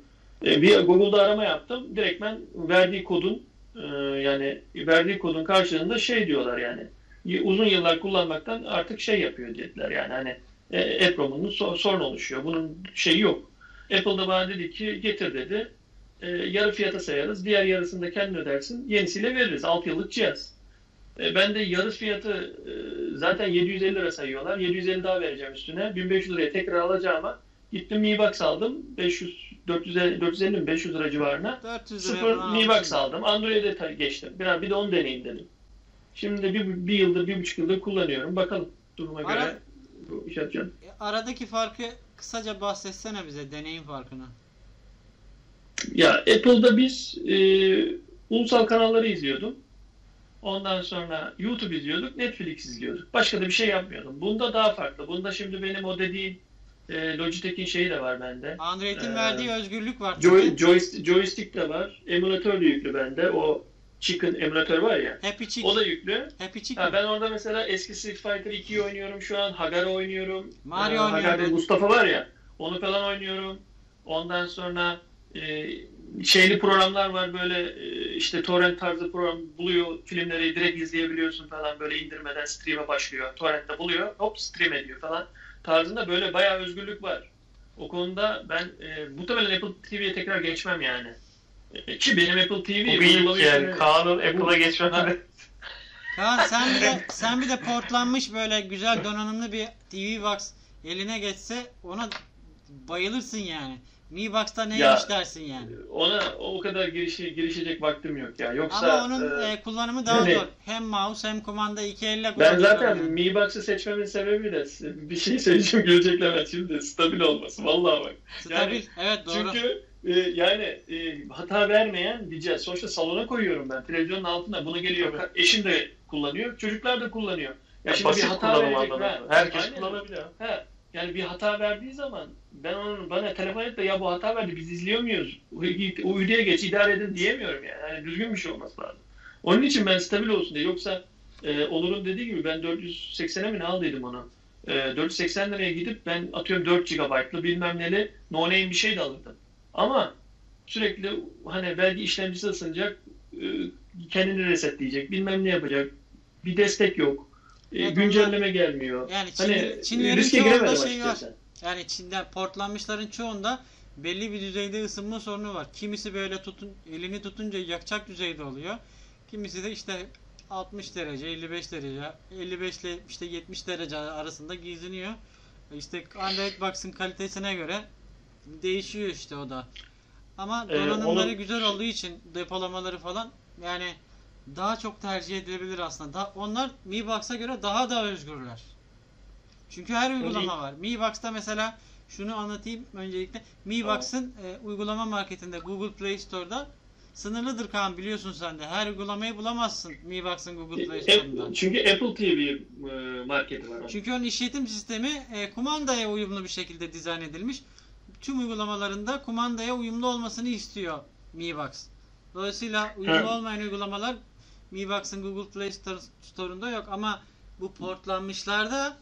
E, bir Google'da arama yaptım. Direktmen verdiği kodun e, yani verdiği kodun karşılığında şey diyorlar yani uzun yıllar kullanmaktan artık şey yapıyor dediler yani hani e, so- sorun oluşuyor. Bunun şeyi yok. Apple da bana dedi ki getir dedi. E, yarı fiyata sayarız. Diğer yarısını da kendin ödersin. Yenisiyle veririz. 6 yıllık cihaz. E, ben de yarı fiyatı e, zaten 750 lira sayıyorlar. 750 daha vereceğim üstüne. 1500 liraya tekrar alacağıma gittim Mi Box aldım. 500 450 450 mi 500 lira civarına. 400 liraya Sıfır Mi. Box aldım. Android'e geçtim. Bir, bir de onu deneyeyim dedim. Şimdi bir, bir yıldır, bir buçuk yıldır kullanıyorum. Bakalım duruma Ara- göre bu iş yapacağım. E, Aradaki farkı kısaca bahsetsene bize deneyim farkını. Ya Apple'da biz e, ulusal kanalları izliyordum. Ondan sonra YouTube izliyorduk, Netflix izliyorduk. Başka da bir şey yapmıyordum. Bunda daha farklı. Bunda şimdi benim o dediğim e, Logitech'in şeyi de var bende. Android'in Ee, verdiği özgürlük var. Joy, joystick, joystick de var. Emülatör de yüklü bende. O Chicken emülatör var ya. Happy Chick. O da yüklü. Happy Chick Ha, ben orada mesela eski Street Fighter 2'yi oynuyorum şu an. Hagara oynuyorum. Mario Ee. Hagar'da Mustafa var ya. Onu falan oynuyorum. Ondan sonra e, şeyli programlar var böyle e, işte torrent tarzı program buluyor. Filmleri direkt izleyebiliyorsun falan böyle indirmeden stream'e başlıyor. Torrent'te buluyor. Hop stream ediyor falan. tarzında böyle bayağı özgürlük var. O konuda ben e, muhtemelen Apple TV'ye tekrar geçmem yani. E, ki benim Apple TV Bu bir ilk yani. Kaan'ın Apple'a geçmemesi. Kaan sen bir de sen bir de portlanmış böyle güzel donanımlı bir TV Box eline geçse ona bayılırsın yani. Mi Box'ta neymiş Ya, dersin yani. ona o kadar girişe, girişecek vaktim yok ya. Yoksa Ama onun e, e, kullanımı daha yani- zor. Hem mouse hem kumanda iki elle ben zaten yani. Mi Box'ı seçmemin sebebi de bir şey söyleyeceğim görecekler şimdi stabil olması. Vallahi bak. Stabil. evet doğru. Çünkü e, yani e, hata vermeyen bir cihaz. Sonuçta salona koyuyorum ben. Televizyonun altında. Bunu geliyor. Tabii. Eşim de kullanıyor. Çocuklar da kullanıyor. Ya Ya şimdi bir hata verecek. ha. Herkes Aynen. kullanabiliyor. He. Yani bir hata verdiği zaman ben onun bana telefon et de ya bu hata verdi biz izliyor muyuz? Videoya geç idare edin diyemiyorum yani. yani. Düzgün bir şey olması lazım. Onun için ben stabil olsun diye. Yoksa e, Onur'un dediği gibi ben 480'e mi ne aldıydım onu? E, 480 liraya gidip ben atıyorum 4 GB'lı bilmem neli no name bir şey de alırdım. Ama sürekli hani belki işlemcisi ısınacak e, kendini resetleyecek bilmem ne yapacak. Bir destek yok. E, Evet, güncelleme gelmiyor. Yani Çin, Hani Çinlerin riske giremedim şey var. Yani Çin'de portlanmışların çoğunda belli bir düzeyde ısınma sorunu var. Kimisi böyle tutun, elini tutunca yakacak düzeyde oluyor. Kimisi de işte 60 derece, 55 derece, 55 ile işte 70 derece arasında gizleniyor. İşte Android Box'ın kalitesine göre değişiyor işte o da. Ama Ee, donanımları onu- güzel olduğu için depolamaları falan yani daha çok tercih edilebilir aslında. Daha, onlar Mi Box'a göre daha da özgürler. Çünkü her uygulama var. Mi Box'ta mesela şunu anlatayım öncelikle. Mi Tamam. Box'ın e, uygulama marketinde Google Play Store'da sınırlıdır Kaan biliyorsun sen de. Her uygulamayı bulamazsın Mi Box'ın Google Play Store'unda. Apple- çünkü Apple TV e, marketi var. onun. Çünkü onun işletim sistemi e, kumandaya uyumlu bir şekilde dizayn edilmiş. Tüm uygulamalarında kumandaya uyumlu olmasını istiyor Mi Box. Dolayısıyla uyumlu Evet. olmayan uygulamalar Mi Box'ın Google Play Store- Store'unda yok ama bu portlanmışlarda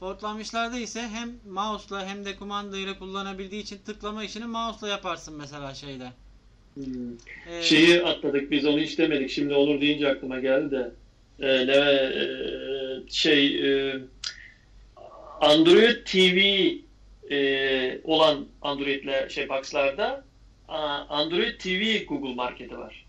portlanmışlarda ise hem mouse'la hem de kumandayla kullanabildiği için tıklama işini mouse'la yaparsın mesela şeyde. Hmm. Ee, Şeyi atladık biz onu hiç demedik. Şimdi olur deyince aklıma geldi de. E, ne e, şey e, Android TV e, olan Android'ler şey box'larda Android TV Google marketi var.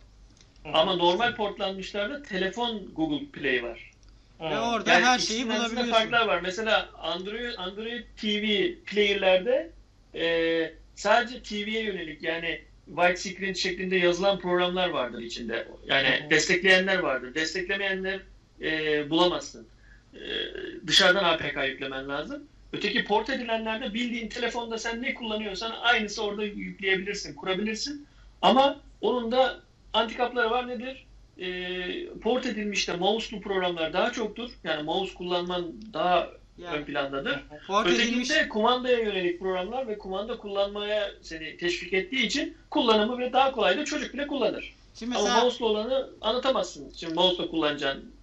Ama normal portlanmışlarda telefon Google Play var. Ve orada Yani her şeyi bulabiliyorsun. farklar var. Mesela Android Android TV player'lerde e, sadece TV'ye yönelik yani white screen şeklinde yazılan programlar vardır içinde. Yani Hı hı. destekleyenler vardır. Desteklemeyenler e, bulamazsın. E, dışarıdan APK yüklemen lazım. Öteki port edilenlerde bildiğin telefonda sen ne kullanıyorsan aynısı orada yükleyebilirsin, kurabilirsin. Ama onun da antikapları var nedir? E, port edilmiş de mouse'lu programlar daha çoktur. Yani mouse kullanman daha yani ön plandadır. port edilmiş Ötekinde kumandaya yönelik programlar ve kumanda kullanmaya seni teşvik ettiği için kullanımı bile daha kolay da çocuk bile kullanır. Şimdi Ama mesela mouse'la olanı anlatamazsın. Şimdi mouse'la kullanacaksın,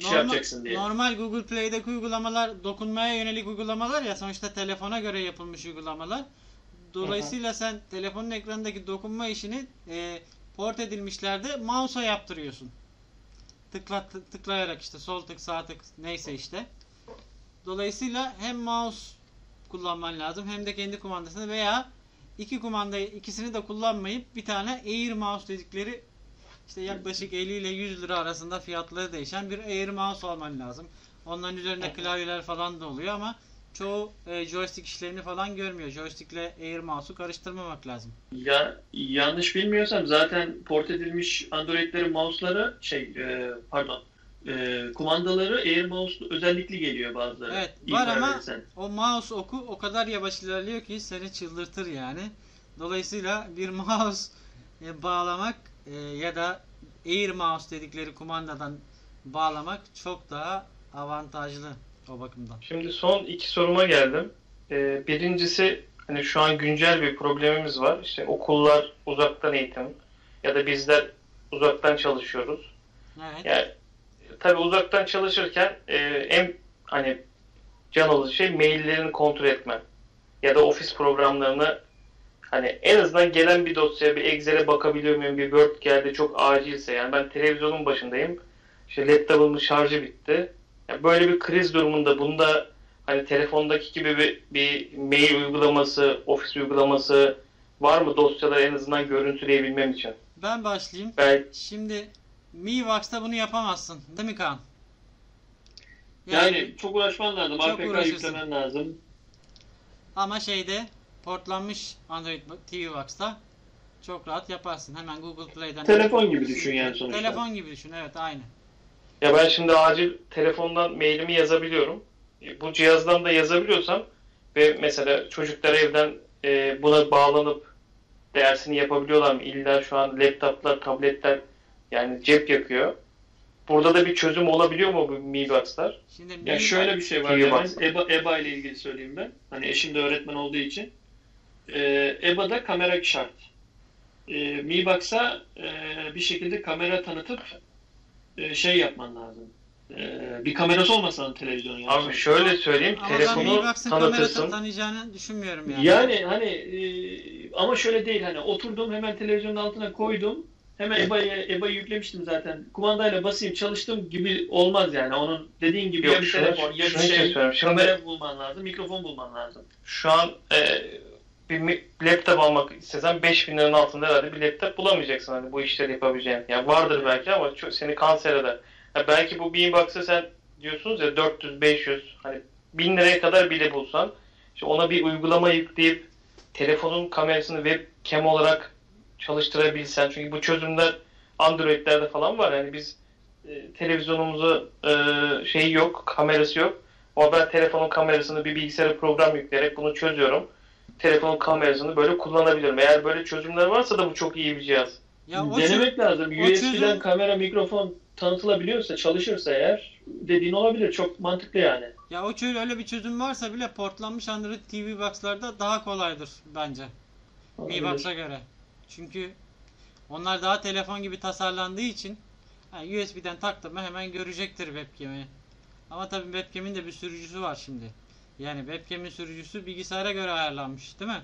şey Normal- yapacaksın diye. Normal Google Play'deki uygulamalar dokunmaya yönelik uygulamalar ya sonuçta telefona göre yapılmış uygulamalar. Dolayısıyla sen telefonun ekranındaki dokunma işini e, port edilmişlerde mouse'a yaptırıyorsun. Tıkla, tık- tıklayarak işte sol tık sağ tık neyse işte. Dolayısıyla hem mouse kullanman lazım hem de kendi kumandasını veya iki kumandayı ikisini de kullanmayıp bir tane Air Mouse dedikleri işte yaklaşık 50 ile 100 lira arasında fiyatları değişen bir Air Mouse alman lazım. Onların üzerinde klavyeler falan da oluyor ama çoğu e, joystick işlevini falan görmüyor. Joystick ile Air Mouse'u karıştırmamak lazım. Ya yanlış bilmiyorsam zaten port edilmiş Android'lerin mouse'ları şey e, pardon e, kumandaları Air Mouse özellikli geliyor bazıları. Evet, var ama- verirsen. O mouse oku o kadar yavaş ilerliyor ki seni çıldırtır yani. Dolayısıyla bir mouse e, bağlamak e, ya da Air Mouse dedikleri kumandadan bağlamak çok daha avantajlı o bakımdan. Şimdi son iki soruma geldim. Ee, birincisi hani şu an güncel bir problemimiz var. İşte okullar uzaktan eğitim ya da bizler uzaktan çalışıyoruz. Evet. Yani tabii uzaktan çalışırken e, en hani can alıcı şey maillerini kontrol etme ya da ofis programlarını hani en azından gelen bir dosya bir Excel'e bakabiliyor muyum bir Word geldi çok acilse yani ben televizyonun başındayım işte laptopumun şarjı bitti yani böyle bir kriz durumunda bunda hani telefondaki gibi bir, bir mail uygulaması, ofis uygulaması var mı dosyaları en azından görüntüleyebilmem için? Ben başlayayım. Ben Şimdi MiVox'ta bunu yapamazsın. Değil mi Kaan? Yani, çok uğraşman lazım. Çok APK uğraşırsın. yüklemen lazım. Ama şeyde portlanmış Android TV Box'ta çok rahat yaparsın. Hemen Google Play'den. Telefon gibi düşün yani sonuçta. Telefon gibi düşün. Evet aynı. ya ben şimdi acil telefondan mailimi yazabiliyorum. E, Bu cihazdan da yazabiliyorsam ve mesela çocuklar evden e, buna bağlanıp dersini yapabiliyorlar mı? İlla şu an laptoplar, tabletler yani cep yakıyor. Burada da bir çözüm olabiliyor mu bu Mi Box'lar? Şimdi Ya Mi- şöyle bir şey var. Box. EBA, EBA ile ilgili söyleyeyim ben. Hani eşim de öğretmen olduğu için. Ee, EBA'da kamera şart. Ee, Mi Box'a e, bir şekilde kamera tanıtıp e, şey yapman lazım. Ee, bir kamerası olmasa lan televizyonun yani. Abi şöyle söyleyeyim, Ama ben telefonu kamera tanıtırsın. tanıyacağını düşünmüyorum yani. Yani hani e, ama şöyle değil hani oturdum hemen televizyonun altına koydum. Hemen EBA'yı EBA'yı yüklemiştim zaten. Kumandayla basayım çalıştım gibi olmaz yani. Onun dediğin gibi Yok, ya bir şunu- telefon ya bir şey kamera bulman lazım, mikrofon bulman lazım. Şu an e, bir laptop almak istesen 5000 liranın altında herhalde bir laptop bulamayacaksın hani bu işleri yapabileceğin. Yani vardır belki ama çok, seni kanser eder. Ha belki bu Beanbox'ı sen diyorsunuz ya 400 500 hani 1000 liraya kadar bile bulsan işte ona bir uygulama yükleyip telefonun kamerasını webcam olarak çalıştırabilsen çünkü bu çözümler Android'lerde falan var. Yani biz e, televizyonumuzu e, şeyi yok, kamerası yok. Ama telefonun kamerasını bir bilgisayara program yükleyerek bunu çözüyorum. Telefonun kamerasını böyle kullanabilirim. Eğer böyle çözümler varsa da bu çok iyi bir cihaz. Ya o Denemek lazım. o USB'den çözüm- kamera, mikrofon tanıtılabiliyorsa, çalışırsa eğer dediğin olabilir. Çok mantıklı yani. Ya o çöl öyle bir çözüm varsa bile portlanmış Android TV Box'larda daha kolaydır bence. Mi. Box'a göre. Çünkü onlar daha telefon gibi tasarlandığı için yani USB'den taktım mı hemen görecektir webcam'i. Ama tabii webcam'in de bir sürücüsü var şimdi. Yani webcam'in sürücüsü bilgisayara göre ayarlanmış değil mi?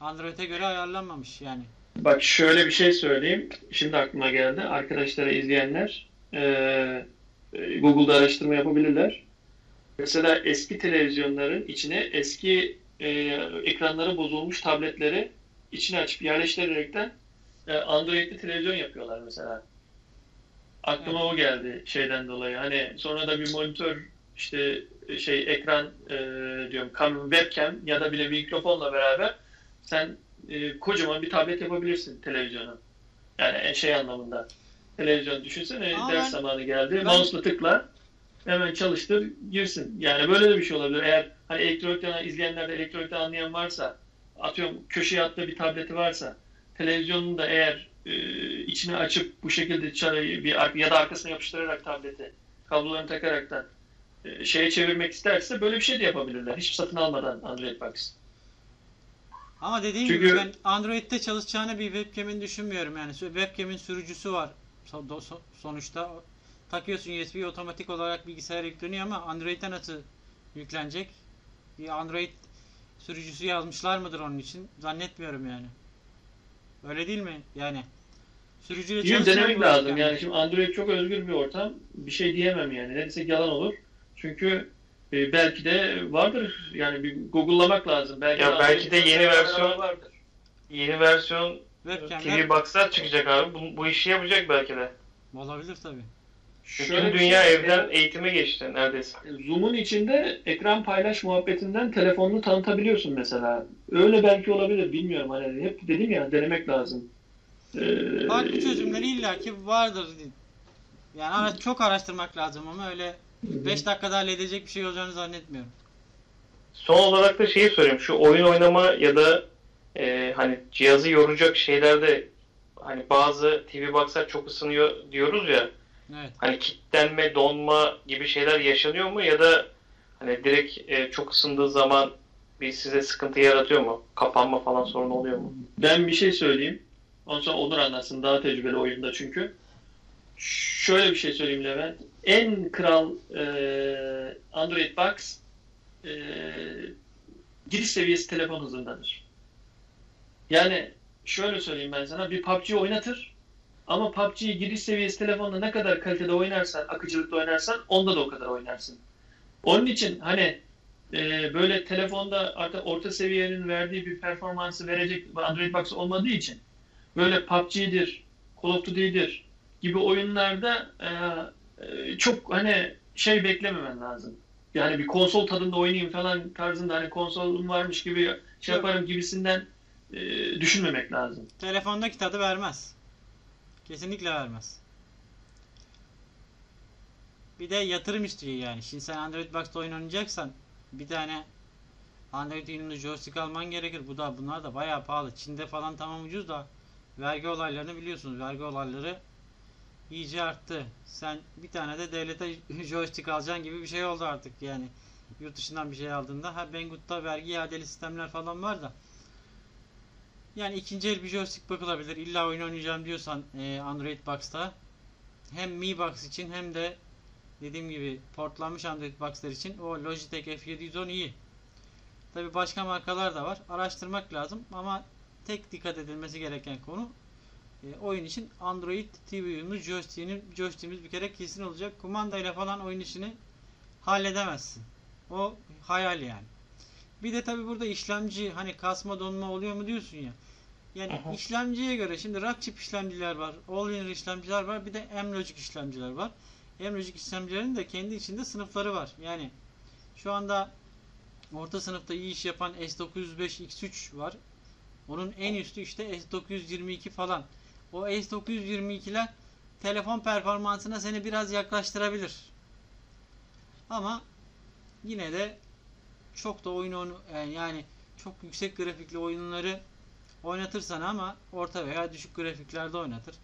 Android'e göre ayarlanmamış yani. Bak şöyle bir şey söyleyeyim. Şimdi aklıma geldi. Arkadaşlara izleyenler eee, e, Google'da araştırma yapabilirler. Mesela eski televizyonların içine eski e, ekranları bozulmuş tabletleri içine açıp yerleştirerekten e, Android'li televizyon yapıyorlar mesela. Aklıma o geldi şeyden dolayı. Hani sonra da bir monitör işte e, şey ekran e, diyorum kam webcam ya da bile mikrofonla beraber sen e, kocaman bir tablet yapabilirsin televizyona. Yani en şey anlamında. Televizyon düşünsene Ama ders ben- zamanı geldi. ben- Mouse'la tıkla hemen çalıştır girsin. Yani böyle de bir şey olabilir. Eğer hani elektronikten izleyenler de elektronikten anlayan varsa atıyorum köşeye attığı bir tableti varsa televizyonunu da eğer e, içine açıp bu şekilde bir ya da arkasına yapıştırarak tableti kablolarını takaraktan e, şeye çevirmek isterse böyle bir şey de yapabilirler. Hiç satın almadan Android Box. Ama dediğim Çünkü- gibi ben Android'de çalışacağını bir webcam'in düşünmüyorum yani. Webcam'in sürücüsü var sonuçta. Takıyorsun USB'yi otomatik olarak bilgisayara yükleniyor ama Android'e nasıl yüklenecek? Bir Android sürücüsü yazmışlar mıdır onun için? Zannetmiyorum yani. Öyle değil mi? Yani sürücüyle çalışan denemek lazım. webcam. Yani şimdi Android çok özgür bir ortam. Bir şey diyemem yani. Ne desek yalan olur. Çünkü e, belki de vardır. Yani bir Google'lamak lazım. Belki Ya belki de yeni versiyon- vardır. Yeni versiyon TV Box'lar çıkacak abi. Bu, bu işi yapacak belki de. olabilir tabii. Bütün Şöyle bir dünya şey- evden eğitime geçti neredeyse. Zoom'un içinde ekran paylaş muhabbetinden telefonunu tanıtabiliyorsun mesela. Öyle belki olabilir bilmiyorum. Hani hep dedim ya denemek lazım. Ee, Farklı çözümleri illaki vardır. Yani ara- çok araştırmak lazım ama öyle 5 dakikada halledecek bir şey olacağını zannetmiyorum. Son olarak da şeyi sorayım. Şu oyun oynama ya da e, hani cihazı yoracak şeylerde hani bazı TV Box'lar çok ısınıyor diyoruz ya. Evet. Hani kilitlenme, donma gibi şeyler yaşanıyor mu ya da hani direkt e, çok ısındığı zaman bir size sıkıntı yaratıyor mu? Kapanma falan sorun oluyor mu? Ben bir şey söyleyeyim. Ondan sonra Onur anlatsın. Daha tecrübeli oyunda çünkü. Şöyle bir şey söyleyeyim Levent. En kral e, Android Box e, giriş seviyesi telefon hızındadır. Yani şöyle söyleyeyim ben sana. Bir PUBG oynatır. Ama PUBG'yi giriş seviyesi telefonda ne kadar kalitede oynarsan, akıcılıkta oynarsan onda da o kadar oynarsın. Onun için hani e, böyle telefonda artık orta seviyenin verdiği bir performansı verecek Android Box olmadığı için böyle PUBG'dir, Call of Duty'dir gibi oyunlarda e, e, çok hani şey beklememen lazım. Yani bir konsol tadında oynayayım falan tarzında hani konsolum varmış gibi şey yaparım gibisinden e, düşünmemek lazım. Telefondaki tadı vermez. Kesinlikle vermez. Bir de yatırım istiyor yani. Şimdi sen Android Box'ta oyun oynayacaksan bir tane Android oyununu joystick alman gerekir. Bu da bunlar da bayağı pahalı. Çin'de falan tamam ucuz da vergi olaylarını biliyorsunuz. Vergi olayları iyice arttı. Sen bir tane de devlete joystick alacaksın gibi bir şey oldu artık yani. Yurt dışından bir şey aldığında. Ha Banggood'da vergi iadeli sistemler falan var da. Yani ikinci el bir joystick bakılabilir. İlla oyun oynayacağım diyorsan e, Android Box'ta hem Mi Box için hem de dediğim gibi portlanmış Android Box'lar için o Logitech F710 iyi. Tabi başka markalar da var. Araştırmak lazım ama tek dikkat edilmesi gereken konu e, oyun için Android TV uyumlu joystick'inin joystick'imiz bir kere kesin olacak. Kumandayla falan oyun işini halledemezsin. O hayal yani. Bir de tabi burada işlemci hani kasma donma oluyor mu diyorsun ya. Yani Aha. işlemciye göre şimdi rack chip işlemciler var, all-in işlemciler var, bir de M-Logic işlemciler var. M-Logic işlemcilerin de kendi içinde sınıfları var. Yani şu anda orta sınıfta iyi iş yapan S905X3 var. Onun en üstü işte S922 falan. O S922'ler telefon performansına seni biraz yaklaştırabilir. Ama yine de çok da oyun oyunu yani çok yüksek grafikli oyunları oynatırsan ama orta veya düşük grafiklerde oynatır.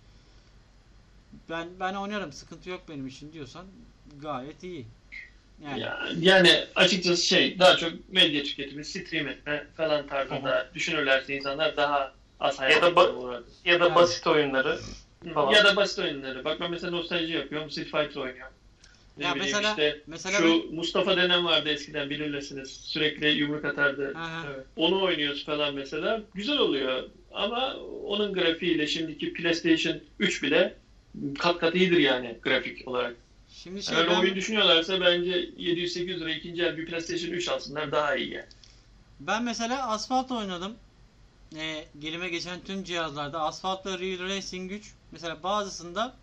Ben ben oynarım sıkıntı yok benim için diyorsan gayet iyi. Yani Ya- Yani açıkçası şey daha çok medya tüketimi, stream etme falan tarzında düşünürlerse insanlar daha Ya da ba-. Ya da Yani. basit oyunları falan. Ya da basit oyunları. Bak ben mesela nostalji yapıyorum. Street Fighter oynuyorum. Ne Ya bileyim mesela- işte mesela şu Mustafa denen vardı eskiden bilirsiniz. Sürekli yumruk atardı. Aha. Evet. Onu oynuyoruz falan mesela. Güzel oluyor. Ama onun grafiğiyle şimdiki PlayStation 3 bile kat kat iyidir yani grafik olarak. Şimdi şey Öyle ben, oyun düşünüyorlarsa bence 700-800 lira ikinci el bir PlayStation 3 alsınlar daha iyi yani. ben mesela Asphalt oynadım. Ee, gelime geçen tüm cihazlarda Asphalt'la Real Racing 3 mesela bazısında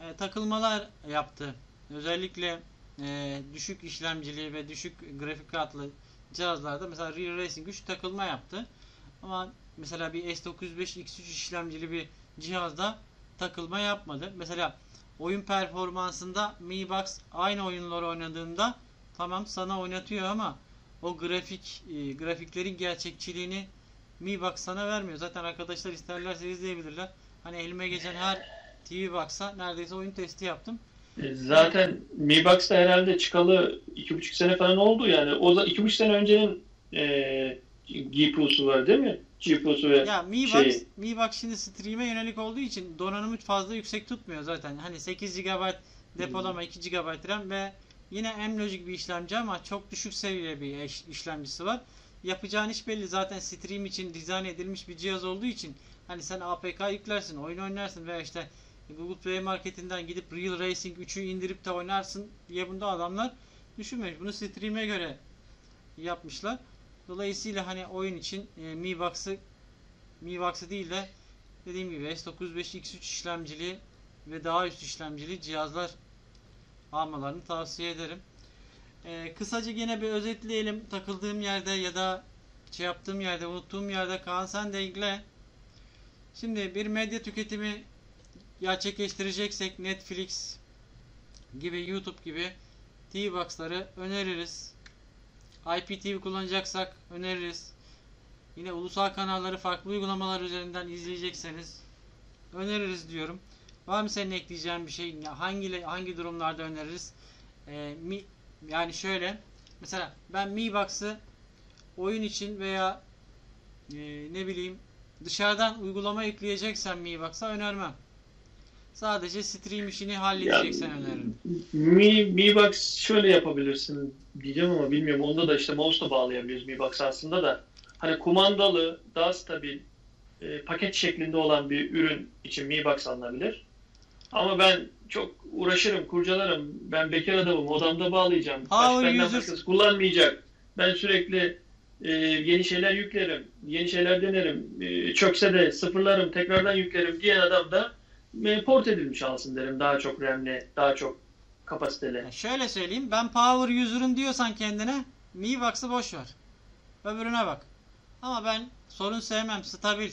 e, takılmalar yaptı. Özellikle e, düşük işlemcili ve düşük grafik kartlı cihazlarda mesela Real Racing 3 takılma yaptı. Ama mesela bir S905 X3 işlemcili bir cihazda takılma yapmadı. Mesela oyun performansında Mi Box aynı oyunları oynadığında tamam sana oynatıyor ama o grafik e, grafiklerin gerçekçiliğini Mi Box sana vermiyor. Zaten arkadaşlar isterlerse izleyebilirler. Hani elime geçen her TV Box'a neredeyse oyun testi yaptım. E, Zaten Mi Box'ta herhalde çıkalı iki buçuk sene falan oldu yani. O da iki buçuk sene öncenin e, GPU'su var değil mi? GPU'su ve Ya Mi Box, şey- Mi Box şimdi stream'e yönelik olduğu için donanımı fazla yüksek tutmuyor zaten. Hani 8 GB depolama, 2 GB RAM ve yine M-Logic bir işlemci ama çok düşük seviye bir işlemcisi var. Yapacağın iş belli. Zaten stream için dizayn edilmiş bir cihaz olduğu için hani sen APK yüklersin, oyun oynarsın veya işte Google Play Market'inden gidip Real Racing 3'ü indirip de oynarsın diye bunda adamlar düşünmemiş. Bunu stream'e göre yapmışlar. Dolayısıyla hani oyun için e, Mi Box'ı Mi Box'ı değil de dediğim gibi S905 X3 işlemcili ve daha üst işlemcili cihazlar almalarını tavsiye ederim. E, kısaca yine bir özetleyelim. Takıldığım yerde ya da şey yaptığım yerde, unuttuğum yerde Kaan sen de ilgile. Şimdi bir medya tüketimi gerçekleştireceksek Netflix gibi, YouTube gibi TV Box'ları öneririz. IPTV kullanacaksak öneririz. Yine ulusal kanalları farklı uygulamalar üzerinden izleyecekseniz öneririz diyorum. Var mı senin ekleyeceğin bir şey? Hangi hangi durumlarda öneririz? Ee, yani şöyle mesela ben Mi Box'ı oyun için veya e, ne bileyim dışarıdan uygulama yükleyeceksen Mi Box'a önermem. Sadece stream işini halledeceksen öneririm. Mi, Mi Box şöyle yapabilirsin diyeceğim ama bilmiyorum. Onda da işte mouse da bağlayabiliyoruz Mi Box aslında da. Hani kumandalı, daha stabil, e, paket şeklinde olan bir ürün için Mi Box alınabilir. Ama ben çok uğraşırım, kurcalarım. Ben bekar adamım, odamda bağlayacağım. Power Baş benden başkası kullanmayacak. Ben sürekli e, yeni şeyler yüklerim, yeni şeyler denerim, e, çökse de sıfırlarım, tekrardan yüklerim diyen adam da e, port edilmiş alsın derim. Daha çok RAM'li, daha çok kapasiteli. Ya şöyle söyleyeyim. Ben power user'ım diyorsan kendine Mi Box'ı boş ver. Öbürüne bak. Ama ben sorun sevmem. Stabil.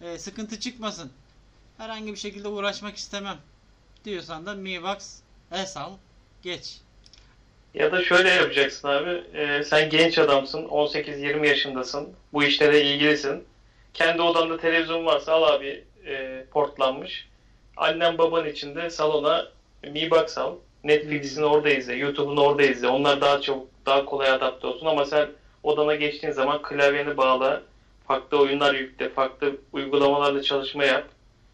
Ee, sıkıntı çıkmasın. Herhangi bir şekilde uğraşmak istemem. Diyorsan da Mi Box es al. Geç. Ya da şöyle yapacaksın abi. Ee, sen genç adamsın. 18-20 yaşındasın. Bu işlere ilgilisin. Kendi odanda televizyon varsa al abi e, portlanmış. Annen baban için de salona Mi Box al. Netflix'ini orada izle. YouTube'unu orada izle. Onlar daha çabuk, daha kolay adapte olsun. Ama sen odana geçtiğin zaman klavyeni bağla. Farklı oyunlar yükle. Farklı uygulamalarla çalışma yap.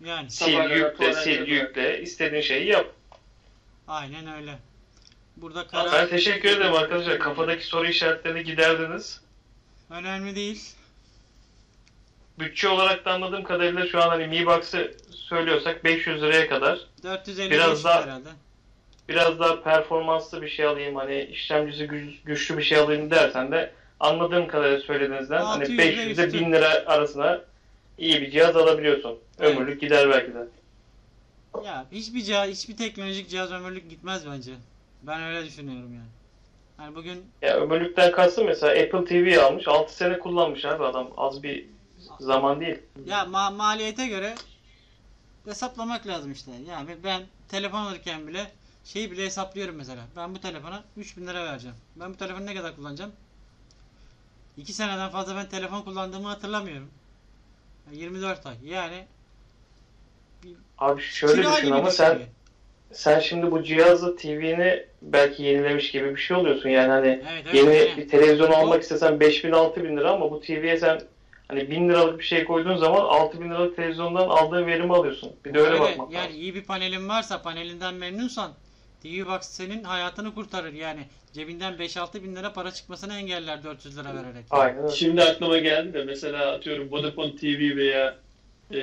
Yani Sil, Sabaha kadar yükle, sil, yükle. İstediğin şeyi yap. aynen öyle. Burada Ben karar teşekkür ederim arkadaşlar. Kafadaki soru işaretlerini giderdiniz. önemli değil. Bütçe olarak da anladığım kadarıyla şu an hani Mi Box'ı söylüyorsak 500 liraya kadar 450 Biraz 500 daha- herhalde. biraz daha performanslı bir şey alayım hani işlemcisi güç- güçlü bir şey alayım dersen de anladığım kadarıyla söylediğinizden hani 600 ve 500 ile üstü. 1000 lira arasına iyi bir cihaz alabiliyorsun. Evet. Ömürlük gider belki de. Ya hiçbir cihaz, hiçbir teknolojik cihaz ömürlük gitmez bence. Ben öyle düşünüyorum yani. Yani bugün Ya ömürlükten kastım mesela Apple TV almış 6 sene kullanmış abi adam az bir zaman değil. ya ma- maliyete göre hesaplamak lazım işte. Yani ben telefon alırken bile şeyi bile hesaplıyorum mesela. Ben bu telefona 3000 lira vereceğim. Ben bu telefonu ne kadar kullanacağım? 2 seneden fazla ben telefon kullandığımı hatırlamıyorum. Ya 24 ay. Yani Abi şöyle kira düşün gibi ama sen yani. sen şimdi bu cihazla TV'ni belki yenilemiş gibi bir şey oluyorsun yani hani Evet, evet, Yeni aynen. bir televizyon almak istesen 5000 6000 lira ama bu TV'ye sen hani 1000 liralık bir şey koyduğun zaman 6000 liralık televizyondan aldığın verimi alıyorsun. Bir de öyle, Öyle, bakmak yani lazım. iyi bir panelin varsa panelinden memnunsan TV Box senin hayatını kurtarır yani. Cebinden 5-6 bin lira para çıkmasını engeller 400 lira vererek. Aynen. Şimdi aklıma geldi de mesela atıyorum Vodafone TV veya e,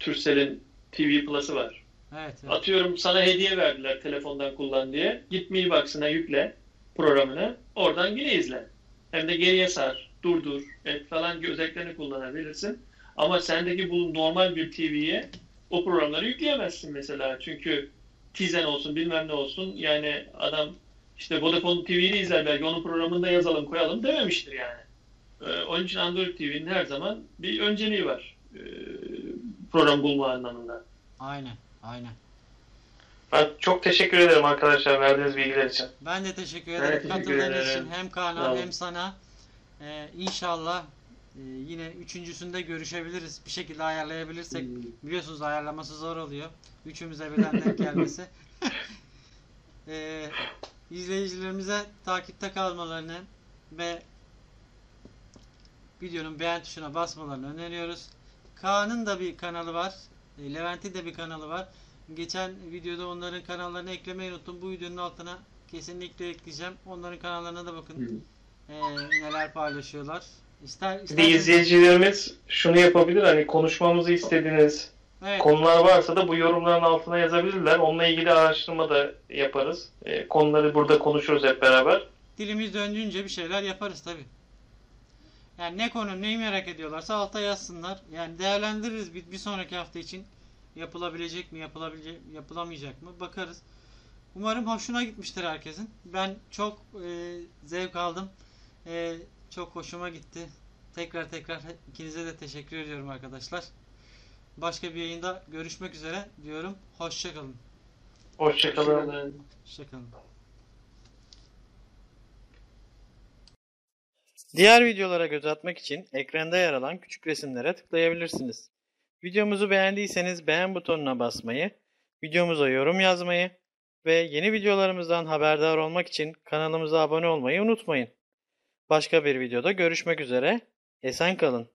Turkcell'in TV Plus'ı var. Evet, evet. Atıyorum sana hediye verdiler telefondan kullan diye. Git Mi Box'ına yükle programını. Oradan yine izle. Hem de geriye sar, durdur, et falan özelliklerini kullanabilirsin. Ama sendeki bu normal bir TV'ye o programları yükleyemezsin mesela. Çünkü Tizen olsun bilmem ne olsun yani adam işte Vodafone TV'ni izler belki onun programını da yazalım koyalım dememiştir yani. Ee, onun için Android TV'nin her zaman bir önceliği var. Ee, program bulma anlamında. Aynen, aynen. Ben çok teşekkür ederim arkadaşlar verdiğiniz bilgiler için. Ben de teşekkür ederim teşekkür katıldığın ederim. için hem Kaan'a hem sana. Ee, inşallah e, yine üçüncüsünde görüşebiliriz. Bir şekilde ayarlayabilirsek. Biliyorsunuz ayarlaması zor oluyor. Üçümüze birden denk gelmesi. Ee, izleyicilerimize takipte kalmalarını ve videonun beğen tuşuna basmalarını öneriyoruz. Kaan'ın da bir kanalı var. E, Levent'in de bir kanalı var. Geçen videoda onların kanallarını eklemeyi unuttum. Bu videonun altına kesinlikle ekleyeceğim. Onların kanallarına da bakın. Ee, neler paylaşıyorlar. İster, Bir de izleyicilerimiz şunu yapabilir hani konuşmamızı istediğiniz Evet. konular varsa da bu yorumların altına yazabilirler. Onunla ilgili araştırma da yaparız. Ee, konuları burada konuşuruz hep beraber. dilimiz döndüğünce bir şeyler yaparız tabi. Yani ne konu neyi merak ediyorlarsa alta yazsınlar. Yani değerlendiririz bir, bir sonraki hafta için yapılabilecek mi yapılabilecek yapılamayacak mı bakarız. Umarım hoşuna gitmiştir herkesin. Ben çok e, zevk aldım. E, çok hoşuma gitti. Tekrar tekrar ikinize de teşekkür ediyorum arkadaşlar. Başka bir yayında görüşmek üzere diyorum. Hoşçakalın. Hoşçakalın. Hoşçakalın. Diğer videolara göz atmak için ekranda yer alan küçük resimlere tıklayabilirsiniz. Videomuzu beğendiyseniz beğen butonuna basmayı, videomuza yorum yazmayı ve yeni videolarımızdan haberdar olmak için kanalımıza abone olmayı unutmayın. Başka bir videoda görüşmek üzere. Esen kalın.